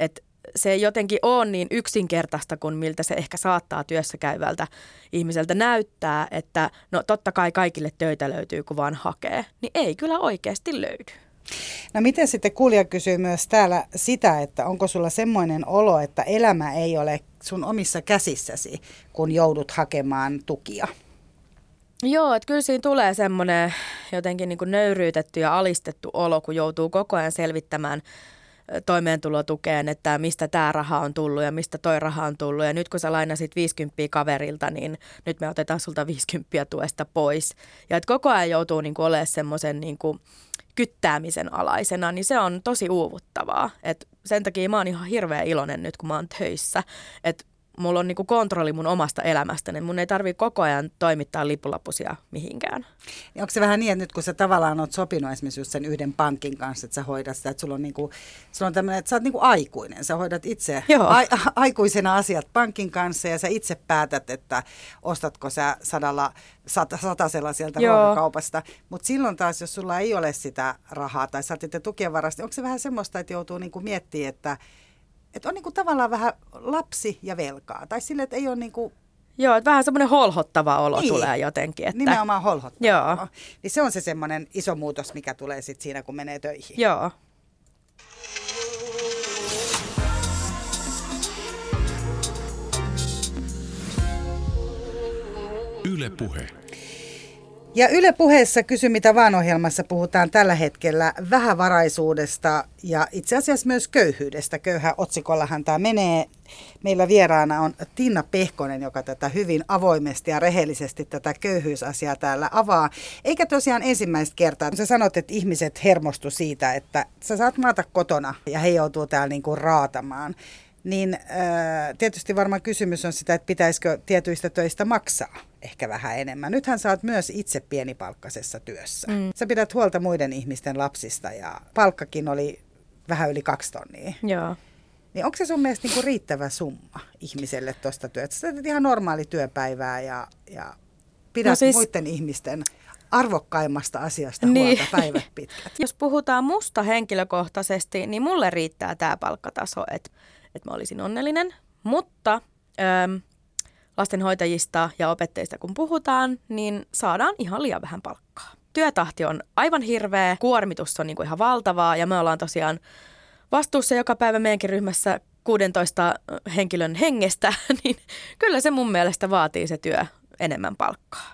Et se ei jotenkin ole niin yksinkertaista kuin miltä se ehkä saattaa työssä käyvältä ihmiseltä näyttää, että no totta kai kaikille töitä löytyy, kun vaan hakee. Niin ei kyllä oikeasti löydy. No miten sitten kuulija kysyy myös täällä sitä, että onko sulla semmoinen olo, että elämä ei ole sun omissa käsissäsi, kun joudut hakemaan tukia? Joo, että kyllä siinä tulee semmoinen jotenkin niin kuin nöyryytetty ja alistettu olo, kun joutuu koko ajan selvittämään toimeentulotukeen, että mistä tämä raha on tullut ja mistä toi raha on tullut. Ja nyt kun sä lainasit 50 kaverilta, niin nyt me otetaan sulta 50 tuesta pois. Ja että koko ajan joutuu niin kuin olemaan semmoisen niin kuin, kyttäämisen alaisena, niin se on tosi uuvuttavaa. Et sen takia mä oon ihan hirveän iloinen nyt, kun mä oon töissä. Että mulla on niinku kontrolli mun omasta elämästäni. Niin mun ei tarvi koko ajan toimittaa lipulapusia mihinkään. Ja onko se vähän niin, että nyt kun sä tavallaan oot sopinut esimerkiksi just sen yhden pankin kanssa, että sä hoidat sitä, että sulla on, niinku, sulla on tämmöinen, että sä oot niinku aikuinen. Sä hoidat itse a- (laughs) aikuisena asiat pankin kanssa ja sä itse päätät, että ostatko sä sadalla, sat, satasella sieltä Joo. ruokakaupasta. Mutta silloin taas, jos sulla ei ole sitä rahaa tai sä oot tukien varasta, onko se vähän semmoista, että joutuu niinku miettimään, että että on niinku tavallaan vähän lapsi ja velkaa. Tai sille, että ei ole niinku Joo, että vähän semmoinen holhottava olo niin, tulee jotenkin. Että... Nimenomaan holhottava Joo. olo. Niin se on se semmoinen iso muutos, mikä tulee sitten siinä, kun menee töihin. Joo. Yle Puhe. Ja Yle puheessa Kysy mitä vaan ohjelmassa puhutaan tällä hetkellä vähävaraisuudesta ja itse asiassa myös köyhyydestä. Köyhä otsikollahan tämä menee. Meillä vieraana on Tinna Pehkonen, joka tätä hyvin avoimesti ja rehellisesti tätä köyhyysasiaa täällä avaa. Eikä tosiaan ensimmäistä kertaa. Sä sanot, että ihmiset hermostu siitä, että sä saat maata kotona ja he joutuu täällä niinku raatamaan niin äh, tietysti varmaan kysymys on sitä, että pitäisikö tietyistä töistä maksaa ehkä vähän enemmän. Nythän sä oot myös itse pienipalkkaisessa työssä. Mm. Sä pidät huolta muiden ihmisten lapsista ja palkkakin oli vähän yli kaksi tonnia. Joo. Niin onko se sun mielestä niinku riittävä summa ihmiselle tuosta työstä? Sä teet ihan normaali työpäivää ja, ja pidät no siis... muiden ihmisten arvokkaimmasta asiasta niin. huolta päivät pitkät. (laughs) Jos puhutaan musta henkilökohtaisesti, niin mulle riittää tämä palkkataso, että että mä olisin onnellinen. Mutta äm, lastenhoitajista ja opettajista kun puhutaan, niin saadaan ihan liian vähän palkkaa. Työtahti on aivan hirveä, kuormitus on niin kuin ihan valtavaa ja me ollaan tosiaan vastuussa joka päivä meidänkin ryhmässä 16 henkilön hengestä, (laughs) niin kyllä se mun mielestä vaatii se työ enemmän palkkaa.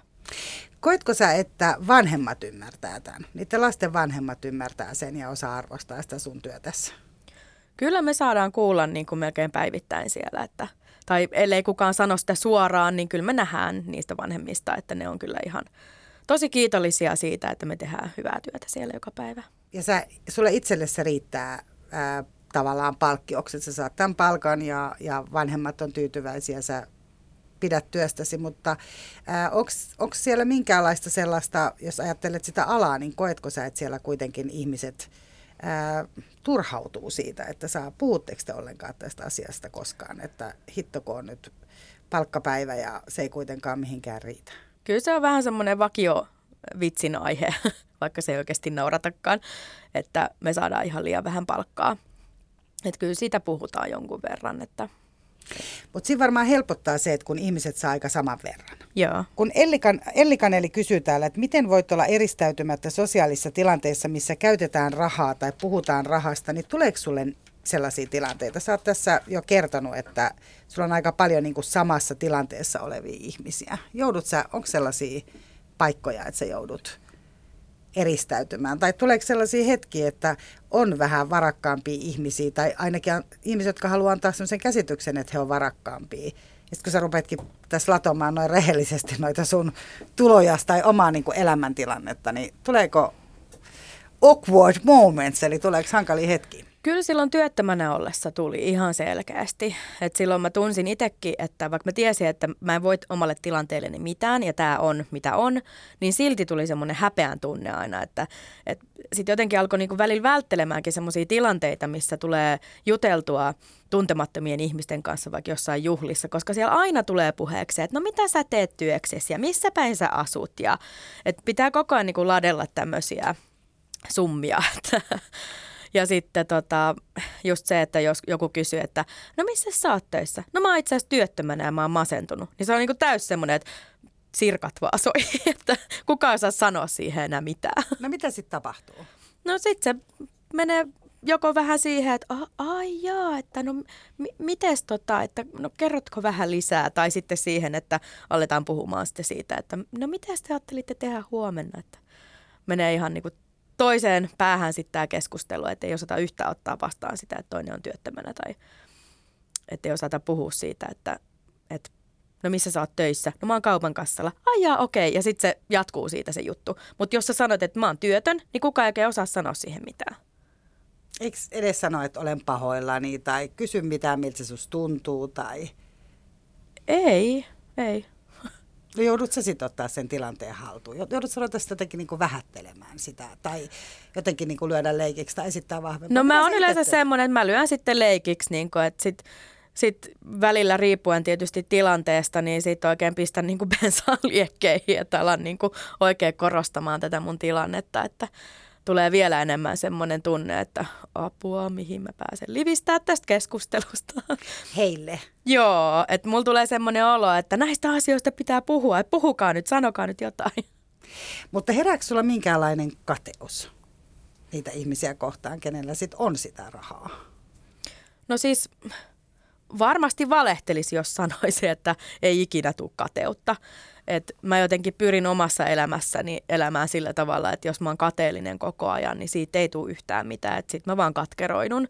Koitko sä, että vanhemmat ymmärtää tämän? Niiden lasten vanhemmat ymmärtää sen ja osaa arvostaa sitä sun työtässä? Kyllä me saadaan kuulla niin kuin melkein päivittäin siellä, että, tai ellei kukaan sano sitä suoraan, niin kyllä me nähdään niistä vanhemmista, että ne on kyllä ihan tosi kiitollisia siitä, että me tehdään hyvää työtä siellä joka päivä. Ja sä, sulle itselle se riittää ää, tavallaan palkkioksi, että sä saat tämän palkan ja, ja vanhemmat on tyytyväisiä, sä pidät työstäsi, mutta onko siellä minkäänlaista sellaista, jos ajattelet sitä alaa, niin koetko sä, että siellä kuitenkin ihmiset – ää, turhautuu siitä, että saa, puhutteko te ollenkaan tästä asiasta koskaan, että hittoko on nyt palkkapäivä ja se ei kuitenkaan mihinkään riitä. Kyllä se on vähän semmoinen vakio vitsin aihe, (laughs) vaikka se ei oikeasti nauratakaan, että me saadaan ihan liian vähän palkkaa. Että kyllä siitä puhutaan jonkun verran, että Mutta siinä varmaan helpottaa se, että kun ihmiset saa aika saman verran. Joo. Kun Ellikan, Ellikaneli kysyy täällä, että miten voit olla eristäytymättä sosiaalisissa tilanteissa, missä käytetään rahaa tai puhutaan rahasta, niin tuleeko sulle sellaisia tilanteita? Sä oot tässä jo kertonut, että sulla on aika paljon niin kuin samassa tilanteessa olevia ihmisiä. Joudut sä, onko sellaisia paikkoja, että sä joudut eristäytymään? Tai tuleeko sellaisia hetkiä, että on vähän varakkaampia ihmisiä, tai ainakin ihmisiä, jotka haluaa antaa sellaisen käsityksen, että he on varakkaampia. Ja kun sä rupetkin tässä latomaan noin rehellisesti noita sun tuloja tai omaa niin kuin elämäntilannetta, niin tuleeko awkward moments, eli tuleeko hankalia hetkiä? Kyllä silloin työttömänä ollessa tuli ihan selkeästi. Et silloin mä tunsin itsekin, että vaikka mä tiesin, että mä en voi omalle tilanteelleni mitään ja tämä on mitä on, niin silti tuli semmoinen häpeän tunne aina. Että, et sitten jotenkin alkoi niinku välillä välttelemäänkin semmoisia tilanteita, missä tulee juteltua tuntemattomien ihmisten kanssa vaikka jossain juhlissa, koska siellä aina tulee puheeksi, että no mitä sä teet työksesi ja missä päin sä asut ja että pitää koko ajan niinku ladella tämmöisiä summia. Ja sitten tota, just se, että jos joku kysyy, että no missä sä oot töissä? No mä oon itse asiassa työttömänä ja mä oon masentunut. Niin se on niinku täys semmoinen, että sirkat vaan soi, (laughs) että kukaan saa sanoa siihen enää mitään. No mitä sitten tapahtuu? No sitten se menee joko vähän siihen, että ai jaa, että no m- mites tota, että no kerrotko vähän lisää, tai sitten siihen, että aletaan puhumaan sitten siitä, että no mitä te ajattelitte tehdä huomenna, että menee ihan niin kuin toiseen päähän sitten tämä keskustelu, että ei osata yhtään ottaa vastaan sitä, että toinen on työttömänä tai että ei osata puhua siitä, että, että no missä sä oot töissä? No mä oon kaupan kassalla. Ai jaa, okei. Okay. Ja sitten se jatkuu siitä se juttu. Mutta jos sä sanot, että mä oon työtön, niin kukaan ei oikein osaa sanoa siihen mitään. Eikö edes sano, että olen pahoillani tai kysy mitään, miltä se susta tuntuu tai... Ei, ei. No joudut sä sitten ottaa sen tilanteen haltuun? Joudut sä ruveta jotenkin niin vähättelemään sitä tai jotenkin niin lyödä leikiksi tai esittää vahvemmin? No mä oon yleensä semmoinen, että mä lyön sitten leikiksi, niin kuin, että sit, sit välillä riippuen tietysti tilanteesta, niin sitten oikein pistän (laughs) niin bensaa liekkeihin, että alan niin oikein korostamaan tätä mun tilannetta, että tulee vielä enemmän semmoinen tunne, että apua, mihin mä pääsen livistää tästä keskustelusta. Heille. Joo, että mulla tulee semmoinen olo, että näistä asioista pitää puhua, että puhukaa nyt, sanokaa nyt jotain. Mutta herääkö sulla minkäänlainen kateus niitä ihmisiä kohtaan, kenellä sit on sitä rahaa? No siis varmasti valehtelisi, jos sanoisi, että ei ikinä tule kateutta. Et mä jotenkin pyrin omassa elämässäni elämään sillä tavalla, että jos mä oon kateellinen koko ajan, niin siitä ei tule yhtään mitään. Että sit mä vaan katkeroidun.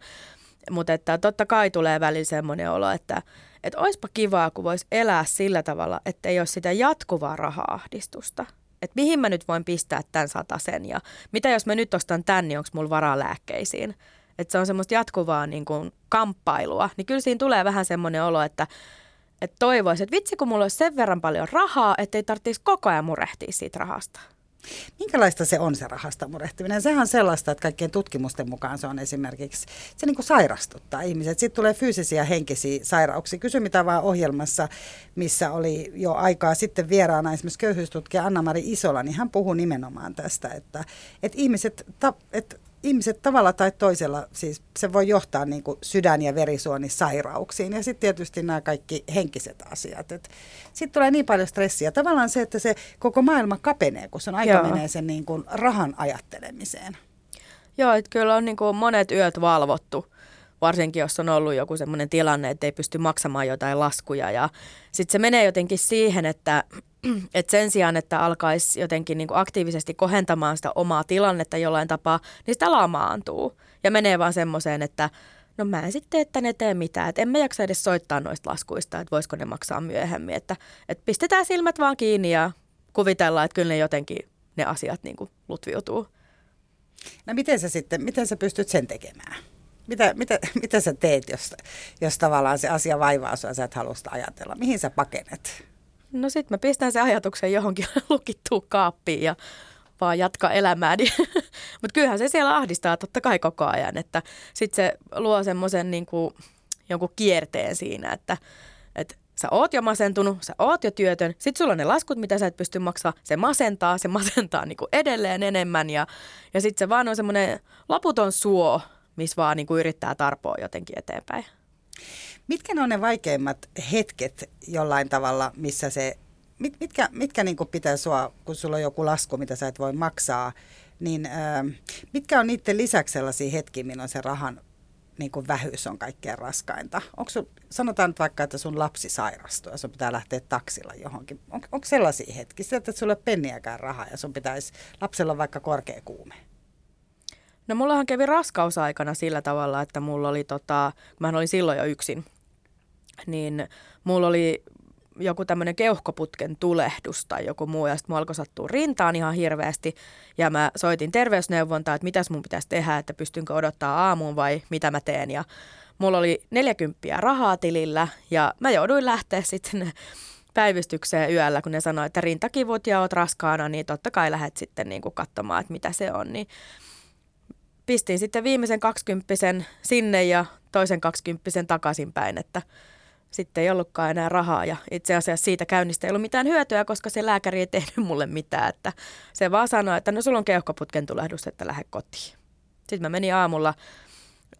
Mutta että totta kai tulee välillä semmoinen olo, että et oispa kivaa, kun vois elää sillä tavalla, että ei ole sitä jatkuvaa raha-ahdistusta. Että mihin mä nyt voin pistää tämän sen ja mitä jos mä nyt ostan tän, niin onko mulla varaa lääkkeisiin. Että se on semmoista jatkuvaa niin kuin kamppailua. Niin kyllä siinä tulee vähän semmoinen olo, että että toivoisi, että vitsi kun mulla olisi sen verran paljon rahaa, että ei tarvitsisi koko ajan murehtia siitä rahasta. Minkälaista se on se rahasta murehtiminen? Sehän on sellaista, että kaikkien tutkimusten mukaan se on esimerkiksi, se niin kuin sairastuttaa ihmiset. Sitten tulee fyysisiä ja henkisiä sairauksia. Kysy mitä vaan ohjelmassa, missä oli jo aikaa sitten vieraana esimerkiksi köyhyystutkija Anna-Mari Isola, niin hän puhuu nimenomaan tästä, että, että ihmiset, että ihmiset tavalla tai toisella, siis se voi johtaa niin kuin sydän- ja verisuonisairauksiin ja sitten tietysti nämä kaikki henkiset asiat. Sitten tulee niin paljon stressiä. Tavallaan se, että se koko maailma kapenee, kun on aika Joo. menee sen niin kuin rahan ajattelemiseen. Joo, että kyllä on niin kuin monet yöt valvottu, varsinkin jos on ollut joku sellainen tilanne, että ei pysty maksamaan jotain laskuja. Ja sitten se menee jotenkin siihen, että (clears throat) että sen sijaan, että alkaisi jotenkin niin kuin aktiivisesti kohentamaan sitä omaa tilannetta jollain tapaa, niin sitä lamaantuu. Ja menee vaan semmoiseen, että no mä en sitten että ne tee mitään. Että en mä jaksa edes soittaa noista laskuista, että voisiko ne maksaa myöhemmin. Että, että pistetään silmät vaan kiinni ja kuvitellaan, että kyllä ne jotenkin ne asiat niin kuin lutviutuu. No miten sä sitten, miten sä pystyt sen tekemään? Mitä, mitä, (laughs) mitä sä teet, jos, jos tavallaan se asia vaivaa sua ja sä et halua sitä ajatella? Mihin sä pakenet? No sit mä pistän sen ajatuksen johonkin (laughs) lukittuun kaappiin ja vaan jatka elämääni. (laughs) Mutta kyllähän se siellä ahdistaa totta kai koko ajan, että sitten se luo semmoisen niin jonkun kierteen siinä, että, että sä oot jo masentunut, sä oot jo työtön, sit sulla on ne laskut, mitä sä et pysty maksaa, se masentaa, se masentaa niin kuin edelleen enemmän ja, ja sitten se vaan on semmoinen loputon suo, missä vaan niin kuin yrittää tarpoa jotenkin eteenpäin. Mitkä ne on ne vaikeimmat hetket jollain tavalla, missä se, mit, mitkä, mitkä niin pitää sua, kun sulla on joku lasku, mitä sä et voi maksaa, niin äh, mitkä on niiden lisäksi sellaisia hetkiä, milloin se rahan niin kuin vähyys on kaikkein raskainta. Onko sun, sanotaan nyt vaikka, että sun lapsi sairastuu ja sun pitää lähteä taksilla johonkin. On, onko sellaisia hetkiä, että sulla ei ole penniäkään rahaa ja sun pitäisi, lapsella on vaikka korkea kuume? No mullahan kävi raskausaikana sillä tavalla, että mulla oli tota, mä olin silloin jo yksin, niin mulla oli joku tämmöinen keuhkoputken tulehdus tai joku muu, ja sitten mua alkoi sattua rintaan ihan hirveästi, ja mä soitin terveysneuvontaa, että mitäs mun pitäisi tehdä, että pystynkö odottaa aamuun vai mitä mä teen, ja mulla oli 40 rahaa tilillä, ja mä jouduin lähteä sitten päivystykseen yöllä, kun ne sanoivat, että rintakivut ja oot raskaana, niin totta kai lähdet sitten niin kuin katsomaan, että mitä se on, niin pistin sitten viimeisen 20 sinne ja toisen 20 takaisinpäin, että sitten ei ollutkaan enää rahaa ja itse asiassa siitä käynnistä ei ollut mitään hyötyä, koska se lääkäri ei (laughs) tehnyt mulle mitään, että se vaan sanoi, että no sulla on keuhkoputken tulehdus, että lähde kotiin. Sitten mä menin aamulla,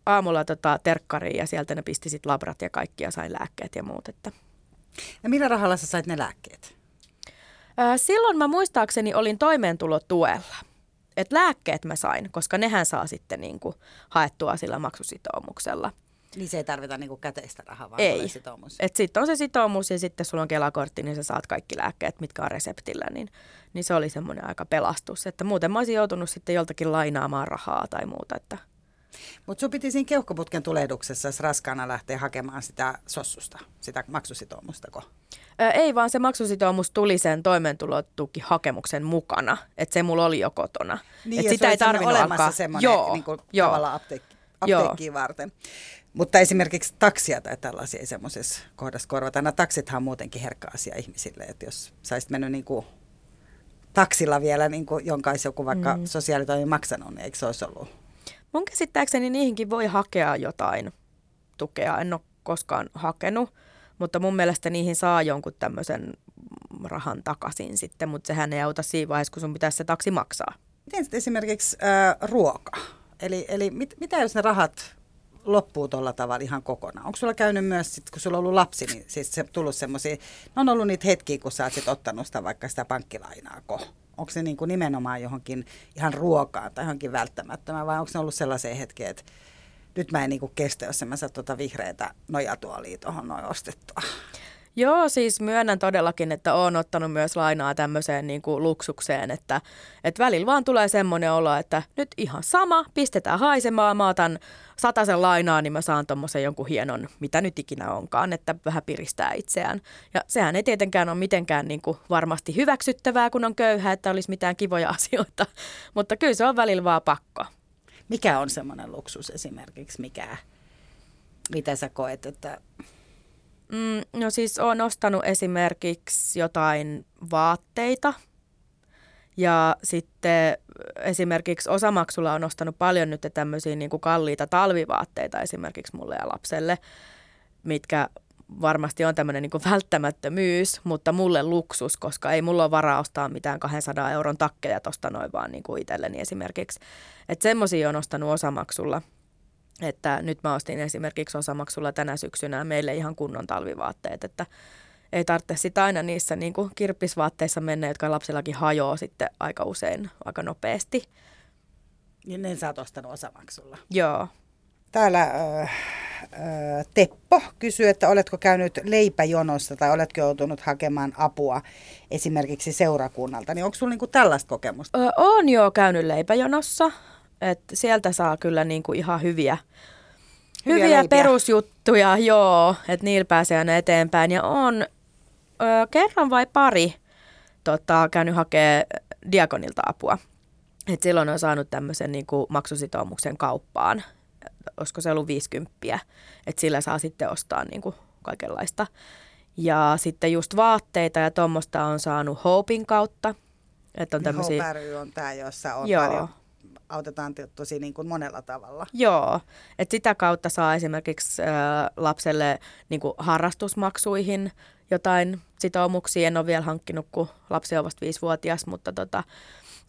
aamulla tota terkkariin ja sieltä ne pisti sit labrat ja kaikki ja sain lääkkeet ja muut. Että. Ja millä rahalla sä sait ne lääkkeet? silloin mä muistaakseni olin toimeentulotuella. Et lääkkeet mä sain, koska nehän saa sitten niinku haettua sillä maksusitoumuksella – niin se ei tarvita niinku käteistä rahaa, vaan ei. sitoumus. Sitten on se sitoumus ja sitten sulla on kelakortti, niin sä saat kaikki lääkkeet, mitkä on reseptillä. Niin, niin se oli semmoinen aika pelastus. Että muuten mä olisin joutunut sitten joltakin lainaamaan rahaa tai muuta. Että... Mutta sun piti siinä keuhkoputken tulehduksessa raskaana lähteä hakemaan sitä sossusta, sitä maksusitoumustako? Ö, ei, vaan se maksusitoumus tuli sen toimeentulotukihakemuksen mukana. Että se mulla oli jo kotona. Niin, Et sitä ei tarvinnut alkaa. semmoinen joo, niin kuin joo. tavallaan apteekki, apteekkiin joo. varten. Mutta esimerkiksi taksia tai tällaisia ei semmoisessa kohdassa korvata. Nämä taksithan on muutenkin herkkä asia ihmisille, että jos saisit mennyt niin kuin taksilla vielä, niin kuin, jonka olisi joku vaikka mm. sosiaalitoimi maksanut, niin eikö se olisi ollut? Mun käsittääkseni niihinkin voi hakea jotain tukea. En ole koskaan hakenut, mutta mun mielestä niihin saa jonkun tämmöisen rahan takaisin sitten, mutta sehän ei auta siinä vaiheessa, kun sun pitäisi se taksi maksaa. Miten sitten esimerkiksi äh, ruoka? Eli, eli mit, mitä jos ne rahat loppuu tuolla tavalla ihan kokonaan. Onko sulla käynyt myös, sit, kun sulla on ollut lapsi, niin siis se tullut semmoisia, on ollut niitä hetkiä, kun sä oot sit ottanut sitä vaikka sitä pankkilainaako? Onko se niin kuin nimenomaan johonkin ihan ruokaan tai johonkin välttämättömään vai onko se ollut sellaisia hetkiä, että nyt mä en niin kuin kestä, jos en mä saa tuota vihreätä nojatuolia tuohon noin ostettua? Joo, siis myönnän todellakin, että olen ottanut myös lainaa tämmöiseen niin kuin luksukseen, että, että välillä vaan tulee semmoinen olo, että nyt ihan sama, pistetään haisemaan, mä otan sen lainaa, niin mä saan tuommoisen jonkun hienon, mitä nyt ikinä onkaan, että vähän piristää itseään. Ja sehän ei tietenkään ole mitenkään niin kuin varmasti hyväksyttävää, kun on köyhä, että olisi mitään kivoja (laughs) asioita, mutta kyllä se on välillä vaan pakko. Mikä on semmoinen luksus esimerkiksi, mikä, mitä sä koet, että Mm, no siis olen ostanut esimerkiksi jotain vaatteita ja sitten esimerkiksi osamaksulla on ostanut paljon nyt tämmöisiä niin kuin kalliita talvivaatteita esimerkiksi mulle ja lapselle, mitkä varmasti on tämmöinen niin välttämättömyys, mutta mulle luksus, koska ei mulla ole varaa ostaa mitään 200 euron takkeja tuosta noin vaan niin kuin itselleni esimerkiksi. Että semmoisia on ostanut osamaksulla – että nyt mä ostin esimerkiksi osamaksulla tänä syksynä meille ihan kunnon talvivaatteet, että ei tarvitse sitä aina niissä niin kuin kirppisvaatteissa mennä, jotka lapsellakin hajoaa sitten aika usein aika nopeasti. Niin ne sä oot ostanut osamaksulla? Joo. Täällä äh, äh, Teppo kysyy, että oletko käynyt leipäjonossa tai oletko joutunut hakemaan apua esimerkiksi seurakunnalta. Niin onko sulla niinku tällaista kokemusta? Öö, on jo käynyt leipäjonossa. Et sieltä saa kyllä niinku ihan hyviä, hyviä, hyviä perusjuttuja, joo, että niillä pääsee aina eteenpäin. Ja on ö, kerran vai pari tota, käynyt hakemaan diakonilta apua. Et silloin on saanut tämmöisen niinku maksusitoumuksen kauppaan. Olisiko se ollut 50, että sillä saa sitten ostaa niinku kaikenlaista. Ja sitten just vaatteita ja tuommoista on saanut Hopin kautta. Että on niin tämmöisiä... On tämä, jossa on Joo. paljon autetaan tosi niin kuin monella tavalla. Joo, että sitä kautta saa esimerkiksi lapselle niin kuin harrastusmaksuihin jotain sitoumuksia. En ole vielä hankkinut, kun lapsi on vasta viisivuotias, mutta tota,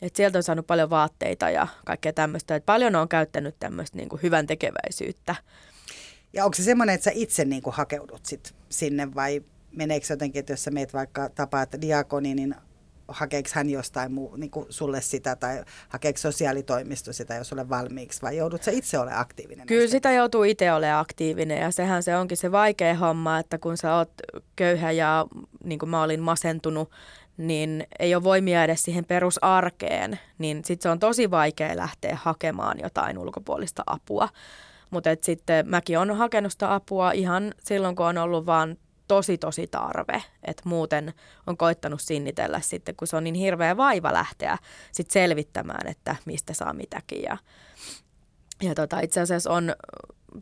et sieltä on saanut paljon vaatteita ja kaikkea tämmöistä. Et paljon on käyttänyt tämmöistä niin hyvän tekeväisyyttä. Ja onko se semmoinen, että sä itse niin kuin hakeudut sit sinne vai meneekö jotenkin, että jos sä meet vaikka tapaat diakoni, niin hakeeko hän jostain muu, niin kuin sulle sitä tai hakeeko sosiaalitoimisto sitä, jos ole valmiiksi vai joudut sä itse ole aktiivinen? Kyllä sitä joutuu itse olemaan aktiivinen ja sehän se onkin se vaikea homma, että kun sä oot köyhä ja niin kuin mä olin masentunut, niin ei ole voimia edes siihen perusarkeen, niin sitten se on tosi vaikea lähteä hakemaan jotain ulkopuolista apua. Mutta sitten mäkin olen hakenut sitä apua ihan silloin, kun on ollut vaan tosi tosi tarve, että muuten on koittanut sinnitellä sitten, kun se on niin hirveä vaiva lähteä sit selvittämään, että mistä saa mitäkin. Ja, ja tota, itse asiassa on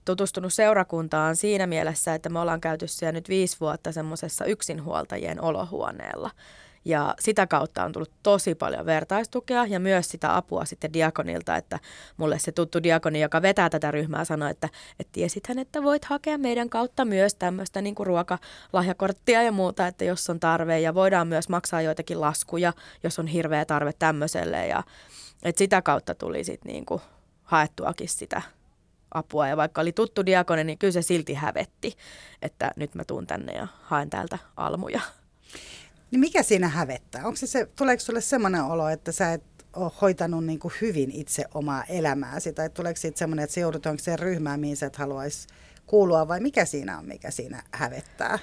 tutustunut seurakuntaan siinä mielessä, että me ollaan käyty siellä nyt viisi vuotta semmoisessa yksinhuoltajien olohuoneella. Ja sitä kautta on tullut tosi paljon vertaistukea ja myös sitä apua sitten diakonilta, että mulle se tuttu diakoni, joka vetää tätä ryhmää, sanoi, että, että tiesithän, että voit hakea meidän kautta myös tämmöistä niin ruokalahjakorttia ja muuta, että jos on tarve ja voidaan myös maksaa joitakin laskuja, jos on hirveä tarve tämmöiselle ja että sitä kautta tuli sitten niin kuin haettuakin sitä apua. Ja vaikka oli tuttu diakoni, niin kyllä se silti hävetti, että nyt mä tuun tänne ja haen täältä almuja. Niin mikä siinä hävettää? Onko se, se tuleeko sulle semmoinen olo, että sä et ole hoitanut niin kuin hyvin itse omaa elämääsi? Tai tuleeko siitä semmoinen, että se joudut sen ryhmään, mihin sä et haluaisi kuulua, vai mikä siinä on, mikä siinä hävettää?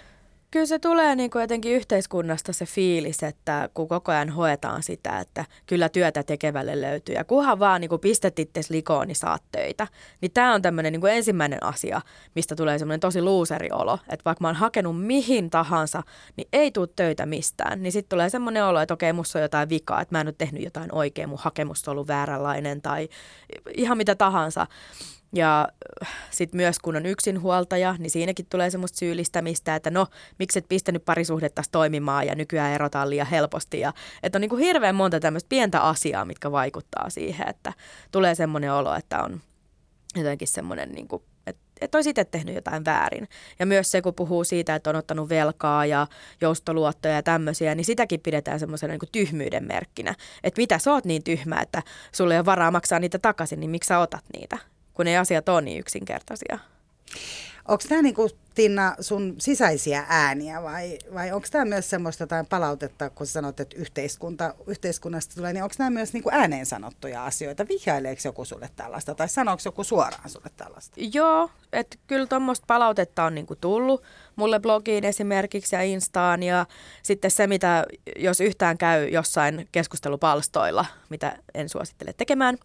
Kyllä se tulee niin kuin jotenkin yhteiskunnasta se fiilis, että kun koko ajan hoetaan sitä, että kyllä työtä tekevälle löytyy. Ja kunhan vaan niin kuin pistet itse likoon, niin saat töitä. Niin tämä on tämmöinen niin kuin ensimmäinen asia, mistä tulee semmoinen tosi luuseriolo. Että vaikka mä oon hakenut mihin tahansa, niin ei tule töitä mistään. Niin sitten tulee semmoinen olo, että okei, musta on jotain vikaa, että mä en ole tehnyt jotain oikein, mun hakemus on ollut vääränlainen tai ihan mitä tahansa. Ja äh, sitten myös kun on yksinhuoltaja, niin siinäkin tulee semmoista syyllistämistä, että no, miksi et pistänyt parisuhdetta toimimaan ja nykyään erotaan liian helposti. Ja, että on niin kuin hirveän monta tämmöistä pientä asiaa, mitkä vaikuttaa siihen, että tulee semmoinen olo, että on jotenkin semmoinen, niin kuin, että, että olisi itse tehnyt jotain väärin. Ja myös se, kun puhuu siitä, että on ottanut velkaa ja joustoluottoja ja tämmöisiä, niin sitäkin pidetään semmoisena niin tyhmyyden merkkinä. Että mitä sä oot niin tyhmä, että sulle ei ole varaa maksaa niitä takaisin, niin miksi sä otat niitä? Kun ne asiat on niin yksinkertaisia. Onko tämä niinku, Tinna sun sisäisiä ääniä vai, vai onko tämä myös semmoista tai palautetta, kun sanot, että yhteiskunta, yhteiskunnasta tulee, niin onko nämä myös niinku ääneen sanottuja asioita? Vihjaileeko joku sulle tällaista tai sanooko joku suoraan sulle tällaista? Joo, että kyllä tuommoista palautetta on niinku tullut mulle blogiin esimerkiksi ja Instaan ja sitten se, mitä jos yhtään käy jossain keskustelupalstoilla, mitä en suosittele tekemään,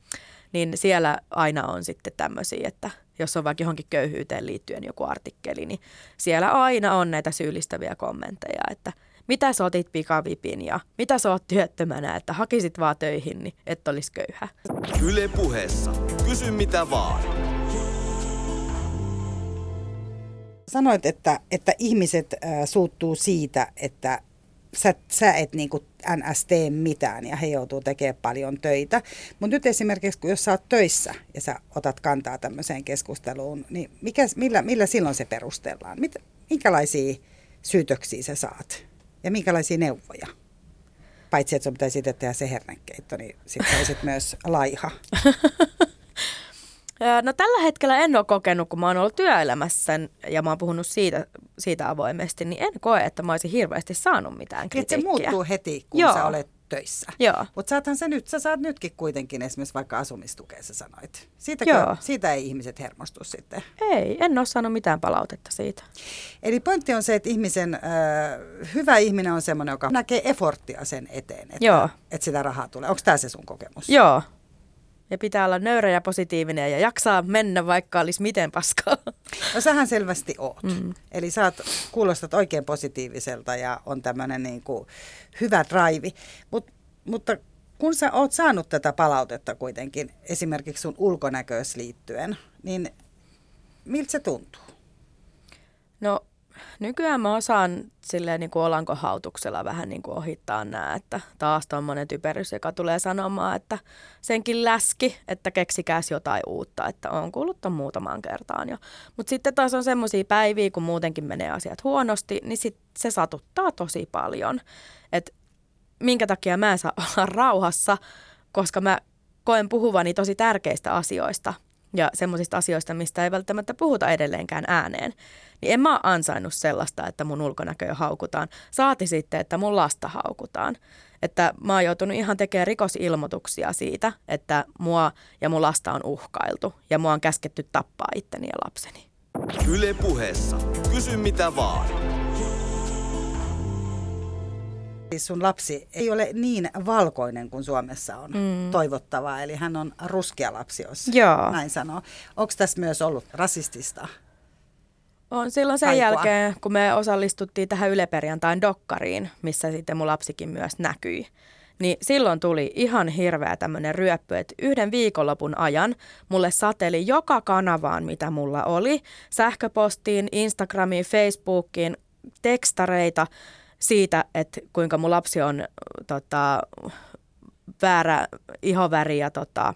niin siellä aina on sitten tämmöisiä, että jos on vaikka johonkin köyhyyteen liittyen joku artikkeli, niin siellä aina on näitä syyllistäviä kommentteja, että mitä sä otit pikavipin ja mitä sä oot työttömänä, että hakisit vaan töihin, niin et olisi köyhä. Yle puheessa. Kysy mitä vaan. Sanoit, että, että ihmiset äh, suuttuu siitä, että sä, sä et niin kuin NS tee mitään ja he joutuu tekemään paljon töitä. Mutta nyt esimerkiksi, kun jos sä oot töissä ja sä otat kantaa tämmöiseen keskusteluun, niin mikä, millä, millä silloin se perustellaan? Mit, minkälaisia syytöksiä sä saat ja minkälaisia neuvoja? Paitsi, että sun pitäisi itse tehdä se hernenkeitto, niin sitten olisit myös laiha. (laughs) No tällä hetkellä en ole kokenut, kun mä oon ollut työelämässä ja mä oon puhunut siitä, siitä avoimesti, niin en koe, että mä olisin hirveästi saanut mitään kritiikkiä. Että se muuttuu heti, kun Joo. sä olet töissä. Joo. Mutta saathan se nyt, sä saat nytkin kuitenkin esimerkiksi vaikka asumistukea, sä sanoit. Siitäkö, siitä ei ihmiset hermostu sitten? Ei, en ole saanut mitään palautetta siitä. Eli pointti on se, että ihmisen, äh, hyvä ihminen on semmoinen, joka näkee eforttia sen eteen, että, Joo. että sitä rahaa tulee. Onko tämä se sun kokemus? Joo, ja pitää olla nöyrä ja positiivinen ja jaksaa mennä, vaikka olisi miten paskaa. No sähän selvästi oot. Mm. Eli sä oot, kuulostat oikein positiiviselta ja on tämmöinen niin kuin hyvä drive. Mut, mutta kun sä oot saanut tätä palautetta kuitenkin, esimerkiksi sun ulkonäköys liittyen, niin miltä se tuntuu? No nykyään mä osaan silleen niin kuin olankohautuksella vähän niin kuin ohittaa nämä, että taas tuommoinen typerys, joka tulee sanomaan, että senkin läski, että keksikääs jotain uutta, että on kuullut ton muutamaan kertaan jo. Mutta sitten taas on semmoisia päiviä, kun muutenkin menee asiat huonosti, niin sit se satuttaa tosi paljon. Että minkä takia mä en saa olla rauhassa, koska mä koen puhuvani tosi tärkeistä asioista – ja semmoisista asioista, mistä ei välttämättä puhuta edelleenkään ääneen, niin en mä ole ansainnut sellaista, että mun ulkonäköä haukutaan. Saati sitten, että mun lasta haukutaan. Että mä oon joutunut ihan tekemään rikosilmoituksia siitä, että mua ja mun lasta on uhkailtu ja mua on käsketty tappaa itteni ja lapseni. Yle puheessa. Kysy mitä vaan. Siis sun lapsi ei ole niin valkoinen kuin Suomessa on mm. toivottavaa, eli hän on ruskea lapsi, jos Joo. näin sanoo. Onko tässä myös ollut rasistista? On silloin sen Aikua. jälkeen, kun me osallistuttiin tähän Yleperjantain dokkariin, missä sitten mun lapsikin myös näkyi. Niin silloin tuli ihan hirveä tämmöinen ryöppy, että yhden viikonlopun ajan mulle sateli joka kanavaan, mitä mulla oli. Sähköpostiin, Instagramiin, Facebookiin, tekstareita siitä, että kuinka mun lapsi on tota, väärä ihoväri ja tota,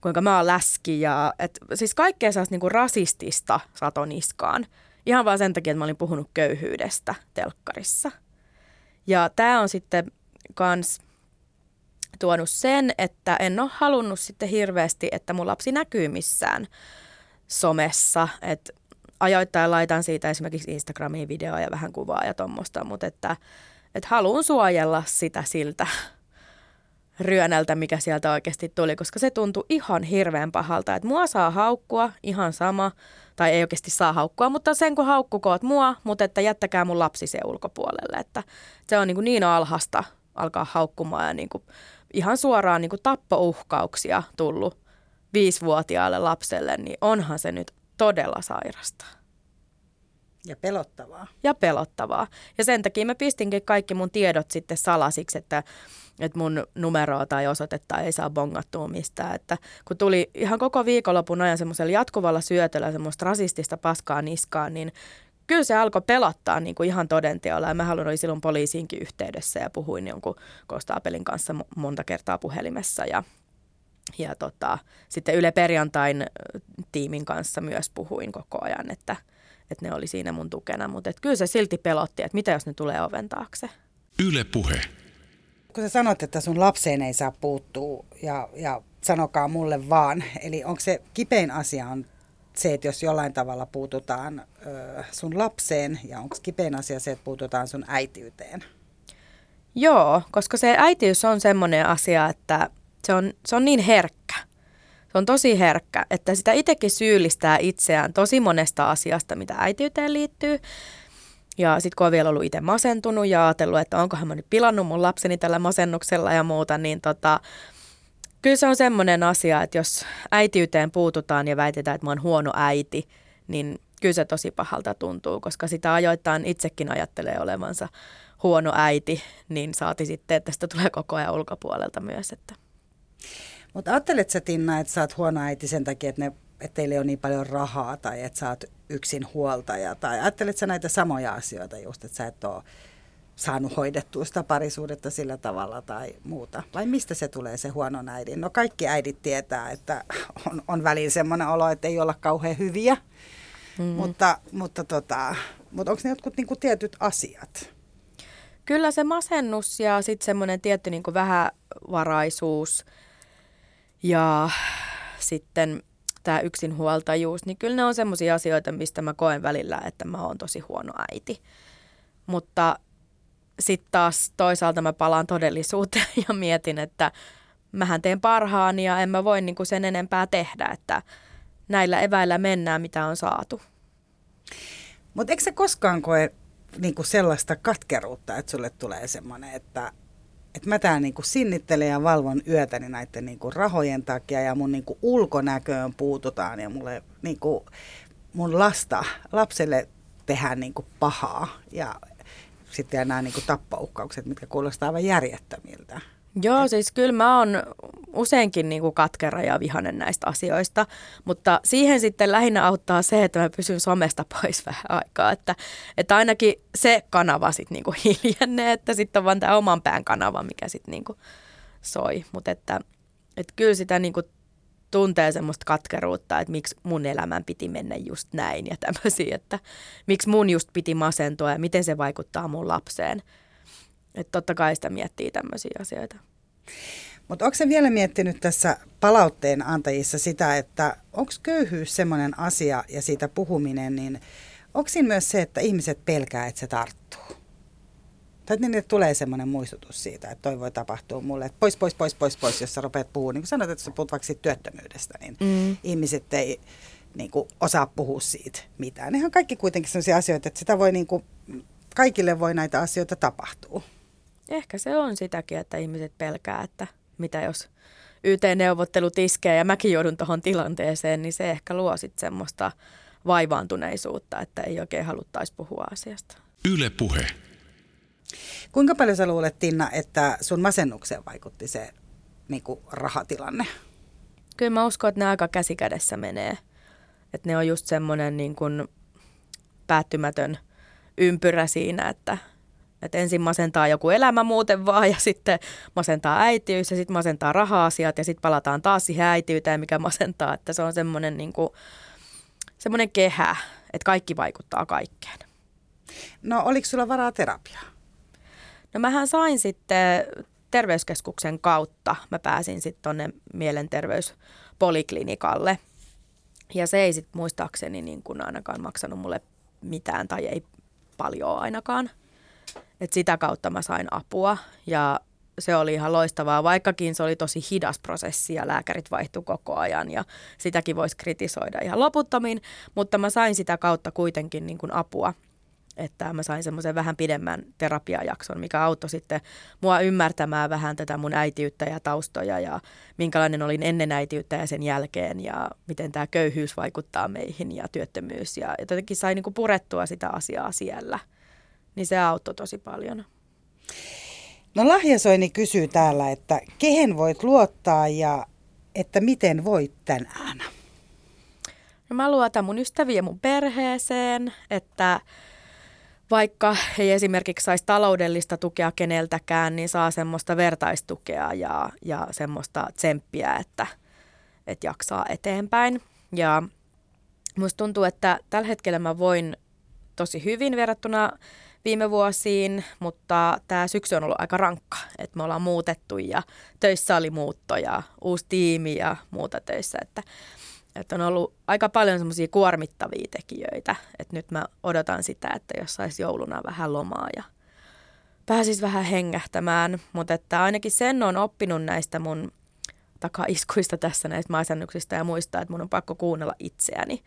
kuinka mä oon läski ja et, siis kaikkea sellaista niinku rasistista satoniskaan. Ihan vaan sen takia, että mä olin puhunut köyhyydestä telkkarissa. Ja tämä on sitten kans tuonut sen, että en ole halunnut sitten hirveästi, että mun lapsi näkyy missään somessa. Et ajoittain laitan siitä esimerkiksi Instagramiin videoa ja vähän kuvaa ja tuommoista, mutta että, että haluan suojella sitä siltä (laughs) ryönältä, mikä sieltä oikeasti tuli, koska se tuntui ihan hirveän pahalta, että mua saa haukkua ihan sama, tai ei oikeasti saa haukkua, mutta sen kun haukkukoot mua, mutta että jättäkää mun lapsi se ulkopuolelle, että se on niin, kuin niin alhasta alkaa haukkumaan ja niin kuin ihan suoraan niin kuin tappouhkauksia tullut viisivuotiaalle lapselle, niin onhan se nyt todella sairasta Ja pelottavaa. ja pelottavaa. Ja sen takia mä pistinkin kaikki mun tiedot sitten salasiksi, että, että mun numeroa tai osoitetta ei saa bongattua mistään. Että kun tuli ihan koko viikonlopun ajan semmoisella jatkuvalla syötöllä semmoista rasistista paskaa niskaan, niin kyllä se alkoi pelottaa niin kuin ihan todenteolla. Ja mä olin silloin poliisiinkin yhteydessä ja puhuin jonkun konstaapelin kanssa mo- monta kertaa puhelimessa ja ja tota, sitten Yle Perjantain tiimin kanssa myös puhuin koko ajan, että, että ne oli siinä mun tukena. Mutta kyllä se silti pelotti, että mitä jos ne tulee oven taakse. Yle Puhe. Kun sä sanot, että sun lapseen ei saa puuttua ja, ja sanokaa mulle vaan, eli onko se kipein asia on se, että jos jollain tavalla puututaan ö, sun lapseen ja onko kipein asia se, että puututaan sun äitiyteen? Joo, koska se äitiys on semmoinen asia, että se on, se on niin herkkä. Se on tosi herkkä, että sitä itsekin syyllistää itseään tosi monesta asiasta, mitä äitiyteen liittyy. Ja sitten kun on vielä ollut itse masentunut ja ajatellut, että onkohan mä nyt pilannut mun lapseni tällä masennuksella ja muuta, niin tota, kyllä se on semmoinen asia, että jos äitiyteen puututaan ja väitetään, että mä oon huono äiti, niin kyllä se tosi pahalta tuntuu, koska sitä ajoittain itsekin ajattelee olevansa huono äiti, niin saati sitten, että tästä tulee koko ajan ulkopuolelta myös. Että. Mutta ajattelet sä Tinna, että sä oot huono äiti sen takia, että, ne, että teillä ei ole niin paljon rahaa tai että sä oot yksin huoltaja tai ajattelet sä näitä samoja asioita just, että sä et ole saanut hoidettua sitä parisuudetta sillä tavalla tai muuta? Vai mistä se tulee se huono äidin? No kaikki äidit tietää, että on, on välillä semmoinen olo, että ei olla kauhean hyviä, mm. mutta, mutta, tota, mutta onko ne jotkut niinku tietyt asiat? Kyllä se masennus ja sitten semmoinen tietty niin vähävaraisuus ja sitten tämä yksinhuoltajuus, niin kyllä ne on semmoisia asioita, mistä mä koen välillä, että mä oon tosi huono äiti. Mutta sitten taas toisaalta mä palaan todellisuuteen (laughs) ja mietin, että mähän teen parhaani ja en mä voi niinku sen enempää tehdä, että näillä eväillä mennään, mitä on saatu. Mutta eikö se koskaan koe niinku sellaista katkeruutta, että sulle tulee semmoinen, että että mä täällä niinku sinnittelen ja valvon yötäni näiden niinku rahojen takia ja mun niinku ulkonäköön puututaan ja mulle niinku, mun lasta, lapselle tehdään niinku pahaa ja sitten nämä niinku tappouhkaukset, mitkä kuulostaa aivan järjettömiltä. Joo, siis kyllä mä oon useinkin niin kuin katkera ja vihanen näistä asioista, mutta siihen sitten lähinnä auttaa se, että mä pysyn somesta (laughs) pois vähän aikaa, että, että ainakin se kanava sitten niin kuin hiljennee, että sitten on vaan tämä oman pään kanava, mikä sitten niin kuin soi, mutta että, että kyllä sitä niin kuin tuntee semmoista katkeruutta, että miksi mun elämän piti mennä just näin ja tämmöisiä, että miksi mun just piti masentua ja miten se vaikuttaa mun lapseen. Että totta kai sitä miettii tämmöisiä asioita. Mutta onko se vielä miettinyt tässä palautteen antajissa sitä, että onko köyhyys semmoinen asia ja siitä puhuminen, niin onko siinä myös se, että ihmiset pelkää, että se tarttuu? Tai että niin, tulee semmoinen muistutus siitä, että toi voi tapahtua mulle, että pois, pois, pois, pois, pois, jos sä rupeat puhumaan. Niin kuin sanot, että sä puhut vaikka siitä työttömyydestä, niin mm. ihmiset ei niin kuin, osaa puhua siitä mitään. Nehän on kaikki kuitenkin sellaisia asioita, että sitä voi niin kuin, kaikille voi näitä asioita tapahtua. Ehkä se on sitäkin, että ihmiset pelkää, että mitä jos YT-neuvottelut iskee ja mäkin joudun tuohon tilanteeseen, niin se ehkä luo sitten semmoista vaivaantuneisuutta, että ei oikein haluttaisi puhua asiasta. Yle puhe. Kuinka paljon sä luulet, Tinna, että sun masennukseen vaikutti se niin kuin rahatilanne? Kyllä mä uskon, että ne aika käsikädessä menee. Että ne on just semmoinen niin kuin päättymätön ympyrä siinä, että, että ensin masentaa joku elämä muuten vaan ja sitten masentaa äitiys ja sitten masentaa raha-asiat ja sitten palataan taas siihen äitiyteen, mikä masentaa. Että se on semmoinen, niin kuin, semmoinen kehä, että kaikki vaikuttaa kaikkeen. No oliko sulla varaa terapiaa? No mähän sain sitten terveyskeskuksen kautta, mä pääsin sitten tonne mielenterveyspoliklinikalle. Ja se ei sitten muistaakseni niin kuin ainakaan maksanut mulle mitään tai ei paljon ainakaan. Et sitä kautta mä sain apua. Ja se oli ihan loistavaa, vaikkakin se oli tosi hidas prosessi ja lääkärit vaihtui koko ajan ja sitäkin voisi kritisoida ihan loputtomiin, mutta mä sain sitä kautta kuitenkin niin kuin apua että mä sain semmoisen vähän pidemmän terapiajakson, mikä auttoi sitten mua ymmärtämään vähän tätä mun äitiyttä ja taustoja ja minkälainen olin ennen äitiyttä ja sen jälkeen ja miten tämä köyhyys vaikuttaa meihin ja työttömyys. Ja jotenkin sai niinku purettua sitä asiaa siellä. Niin se auttoi tosi paljon. No Lahjasoini kysyy täällä, että kehen voit luottaa ja että miten voit tänään? No mä luotan mun ystäviä mun perheeseen, että vaikka ei esimerkiksi saisi taloudellista tukea keneltäkään, niin saa semmoista vertaistukea ja, ja semmoista tsemppiä, että, että jaksaa eteenpäin. Ja musta tuntuu, että tällä hetkellä mä voin tosi hyvin verrattuna viime vuosiin, mutta tämä syksy on ollut aika rankka. Että me ollaan muutettu ja töissä oli muutto ja uusi tiimi ja muuta töissä. Että että on ollut aika paljon semmoisia kuormittavia tekijöitä, että nyt mä odotan sitä, että jos saisi jouluna vähän lomaa ja pääsis vähän hengähtämään, mutta että ainakin sen on oppinut näistä mun takaiskuista tässä näistä masennuksista ja muistaa, että mun on pakko kuunnella itseäni.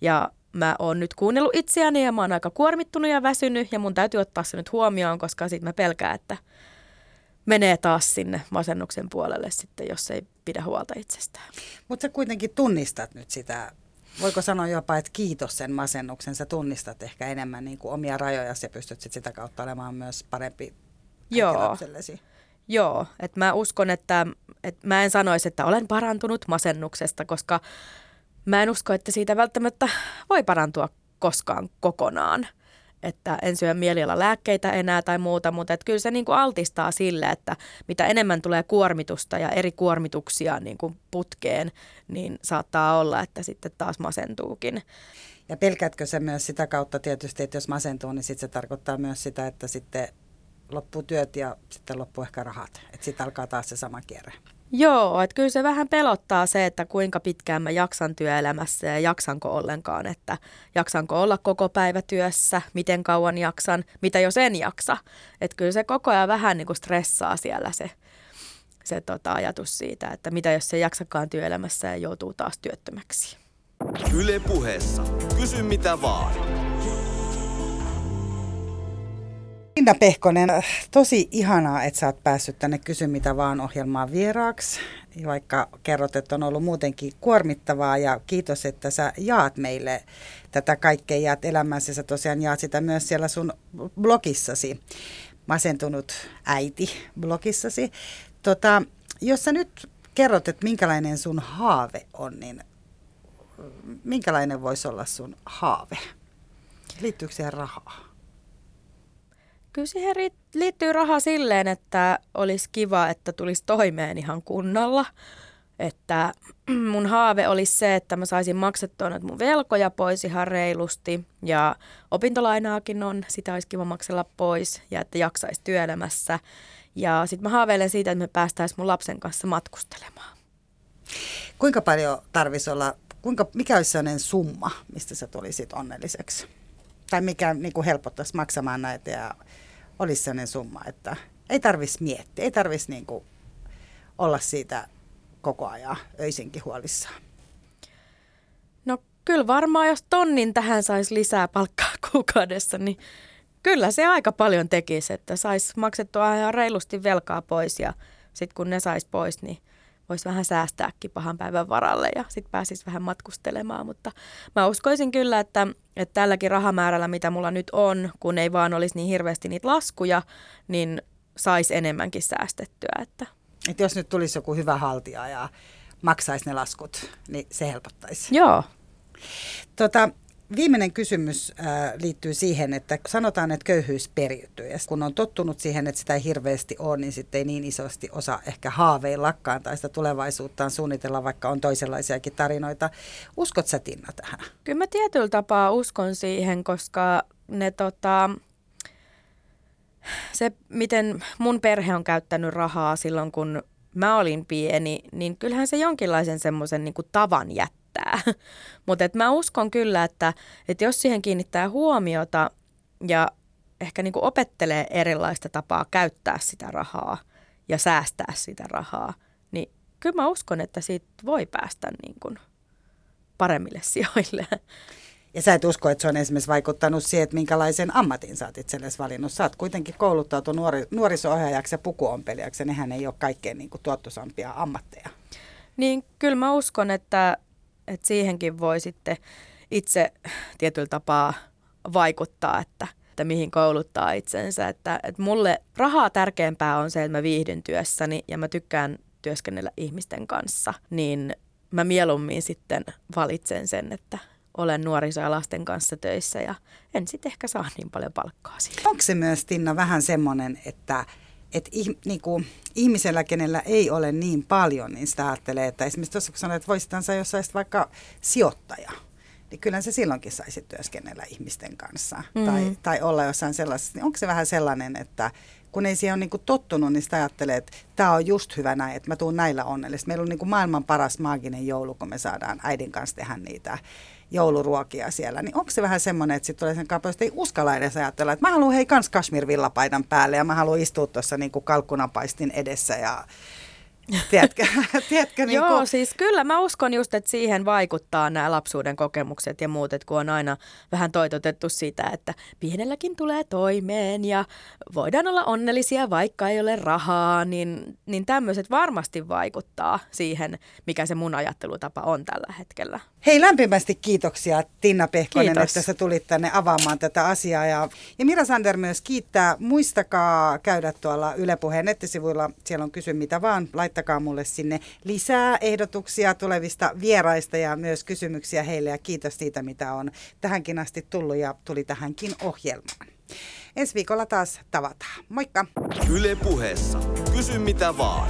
Ja mä oon nyt kuunnellut itseäni ja mä oon aika kuormittunut ja väsynyt ja mun täytyy ottaa se nyt huomioon, koska sit mä pelkään, että menee taas sinne masennuksen puolelle sitten, jos ei pidä huolta itsestään. Mutta sä kuitenkin tunnistat nyt sitä, voiko sanoa jopa, että kiitos sen masennuksen, sä tunnistat ehkä enemmän niin kuin omia rajoja ja pystyt sit sitä kautta olemaan myös parempi Joo. Joo, että mä uskon, että, että mä en sanoisi, että olen parantunut masennuksesta, koska mä en usko, että siitä välttämättä voi parantua koskaan kokonaan että en syö mieliala lääkkeitä enää tai muuta, mutta että kyllä se niin kuin altistaa sille, että mitä enemmän tulee kuormitusta ja eri kuormituksia niin kuin putkeen, niin saattaa olla, että sitten taas masentuukin. Ja pelkäätkö se myös sitä kautta tietysti, että jos masentuu, niin sitten se tarkoittaa myös sitä, että sitten loppuu työt ja sitten loppuu ehkä rahat. Että sitten alkaa taas se sama kierre. Joo, että kyllä se vähän pelottaa se, että kuinka pitkään mä jaksan työelämässä ja jaksanko ollenkaan, että jaksanko olla koko päivä työssä, miten kauan jaksan, mitä jos en jaksa. Että kyllä se koko ajan vähän niin kuin stressaa siellä se, se tota ajatus siitä, että mitä jos se jaksakaan työelämässä ja joutuu taas työttömäksi. Yle puheessa. Kysy mitä vaan. Linda Pehkonen, tosi ihanaa, että sä oot päässyt tänne Kysy mitä vaan ohjelmaan vieraaksi, vaikka kerrot, että on ollut muutenkin kuormittavaa ja kiitos, että sä jaat meille tätä kaikkea, jaat elämässä, sä tosiaan jaat sitä myös siellä sun blogissasi, masentunut äiti blogissasi. Tota, jos sä nyt kerrot, että minkälainen sun haave on, niin minkälainen voisi olla sun haave? Liittyykö siihen rahaa? Kyllä siihen liittyy raha silleen, että olisi kiva, että tulisi toimeen ihan kunnolla. että (clears throat) mun haave olisi se, että mä saisin maksettua noita mun velkoja pois ihan reilusti ja opintolainaakin on, sitä olisi kiva maksella pois ja että jaksaisi työelämässä. Ja sitten mä haaveilen siitä, että me päästäisiin mun lapsen kanssa matkustelemaan. Kuinka paljon tarvisi olla, kuinka, mikä olisi sellainen summa, mistä sä tulisit onnelliseksi? Tai mikä niin kuin helpottaisi maksamaan näitä ja olisi sellainen summa, että ei tarvitsisi miettiä, ei tarvitsisi niin kuin olla siitä koko ajan öisinkin huolissaan. No kyllä varmaan, jos tonnin tähän saisi lisää palkkaa (laughs) kuukaudessa, niin kyllä se aika paljon tekisi, että saisi maksettua ihan reilusti velkaa pois ja sitten kun ne saisi pois, niin voisi vähän säästääkin pahan päivän varalle ja sitten pääsisi vähän matkustelemaan. Mutta mä uskoisin kyllä, että, että tälläkin rahamäärällä, mitä mulla nyt on, kun ei vaan olisi niin hirveästi niitä laskuja, niin saisi enemmänkin säästettyä. Että. Et jos nyt tulisi joku hyvä haltija ja maksaisi ne laskut, niin se helpottaisi. Joo. Tota, Viimeinen kysymys äh, liittyy siihen, että sanotaan, että köyhyys periytyy. Ja kun on tottunut siihen, että sitä ei hirveästi ole, niin sitten ei niin isosti osaa ehkä haaveillakaan tai sitä tulevaisuuttaan suunnitella, vaikka on toisenlaisiakin tarinoita. Uskot sä Tinna tähän? Kyllä mä tietyllä tapaa uskon siihen, koska ne tota, se, miten mun perhe on käyttänyt rahaa silloin, kun mä olin pieni, niin kyllähän se jonkinlaisen semmoisen niin tavan jättää riittää. (laughs) Mutta mä uskon kyllä, että, että jos siihen kiinnittää huomiota ja ehkä niin kuin opettelee erilaista tapaa käyttää sitä rahaa ja säästää sitä rahaa, niin kyllä mä uskon, että siitä voi päästä niin kuin paremmille (laughs) sijoille. Ja sä et usko, että se on esimerkiksi vaikuttanut siihen, että minkälaisen ammatin sä oot itsellesi valinnut. Sä oot kuitenkin kouluttautu nuori, nuoriso-ohjaajaksi ja pukuompelijaksi, ja nehän ei ole kaikkein niin kuin, tuottosampia ammatteja. Niin kyllä mä uskon, että että siihenkin voi sitten itse tietyllä tapaa vaikuttaa, että, että mihin kouluttaa itsensä. Että, että mulle rahaa tärkeämpää on se, että mä viihdyn työssäni ja mä tykkään työskennellä ihmisten kanssa, niin mä mieluummin sitten valitsen sen, että olen nuoriso- ja lasten kanssa töissä ja en sitten ehkä saa niin paljon palkkaa siitä. Onko se myös, Tinna, vähän semmoinen, että että niin kuin, ihmisellä, kenellä ei ole niin paljon, niin sitä ajattelee, että esimerkiksi tuossa kun sanoit, että voisitansa jos saisit vaikka sijoittaja, niin kyllä se silloinkin saisi työskennellä ihmisten kanssa mm. tai, tai olla jossain sellaisessa. Niin onko se vähän sellainen, että kun ei siihen ole niin tottunut, niin sitä ajattelee, että tämä on just hyvä näin, että mä tuun näillä onnellisesti. Meillä on niin maailman paras maaginen joulu, kun me saadaan äidin kanssa tehdä niitä jouluruokia siellä, niin onko se vähän semmoinen, että sitten tulee sen että ei uskalla edes ajatella, että mä haluan hei kans kashmir-villapaidan päälle ja mä haluan istua tuossa niin kalkkunapaistin edessä ja Tiedätkö? (laughs) Tiedätkö, niin Joo, siis kyllä mä uskon just, että siihen vaikuttaa nämä lapsuuden kokemukset ja muut, että kun on aina vähän toitotettu sitä, että pienelläkin tulee toimeen ja voidaan olla onnellisia, vaikka ei ole rahaa, niin, niin tämmöiset varmasti vaikuttaa siihen, mikä se mun ajattelutapa on tällä hetkellä. Hei, lämpimästi kiitoksia Tinna Pehkonen, Kiitos. että sä tulit tänne avaamaan tätä asiaa. Ja, ja Mira Sander myös kiittää. Muistakaa käydä tuolla Yle Puheen nettisivuilla, siellä on kysy mitä vaan. Lait laittakaa mulle sinne lisää ehdotuksia tulevista vieraista ja myös kysymyksiä heille ja kiitos siitä, mitä on tähänkin asti tullut ja tuli tähänkin ohjelmaan. Ensi viikolla taas tavataan. Moikka! Yle puheessa. Kysy mitä vaan.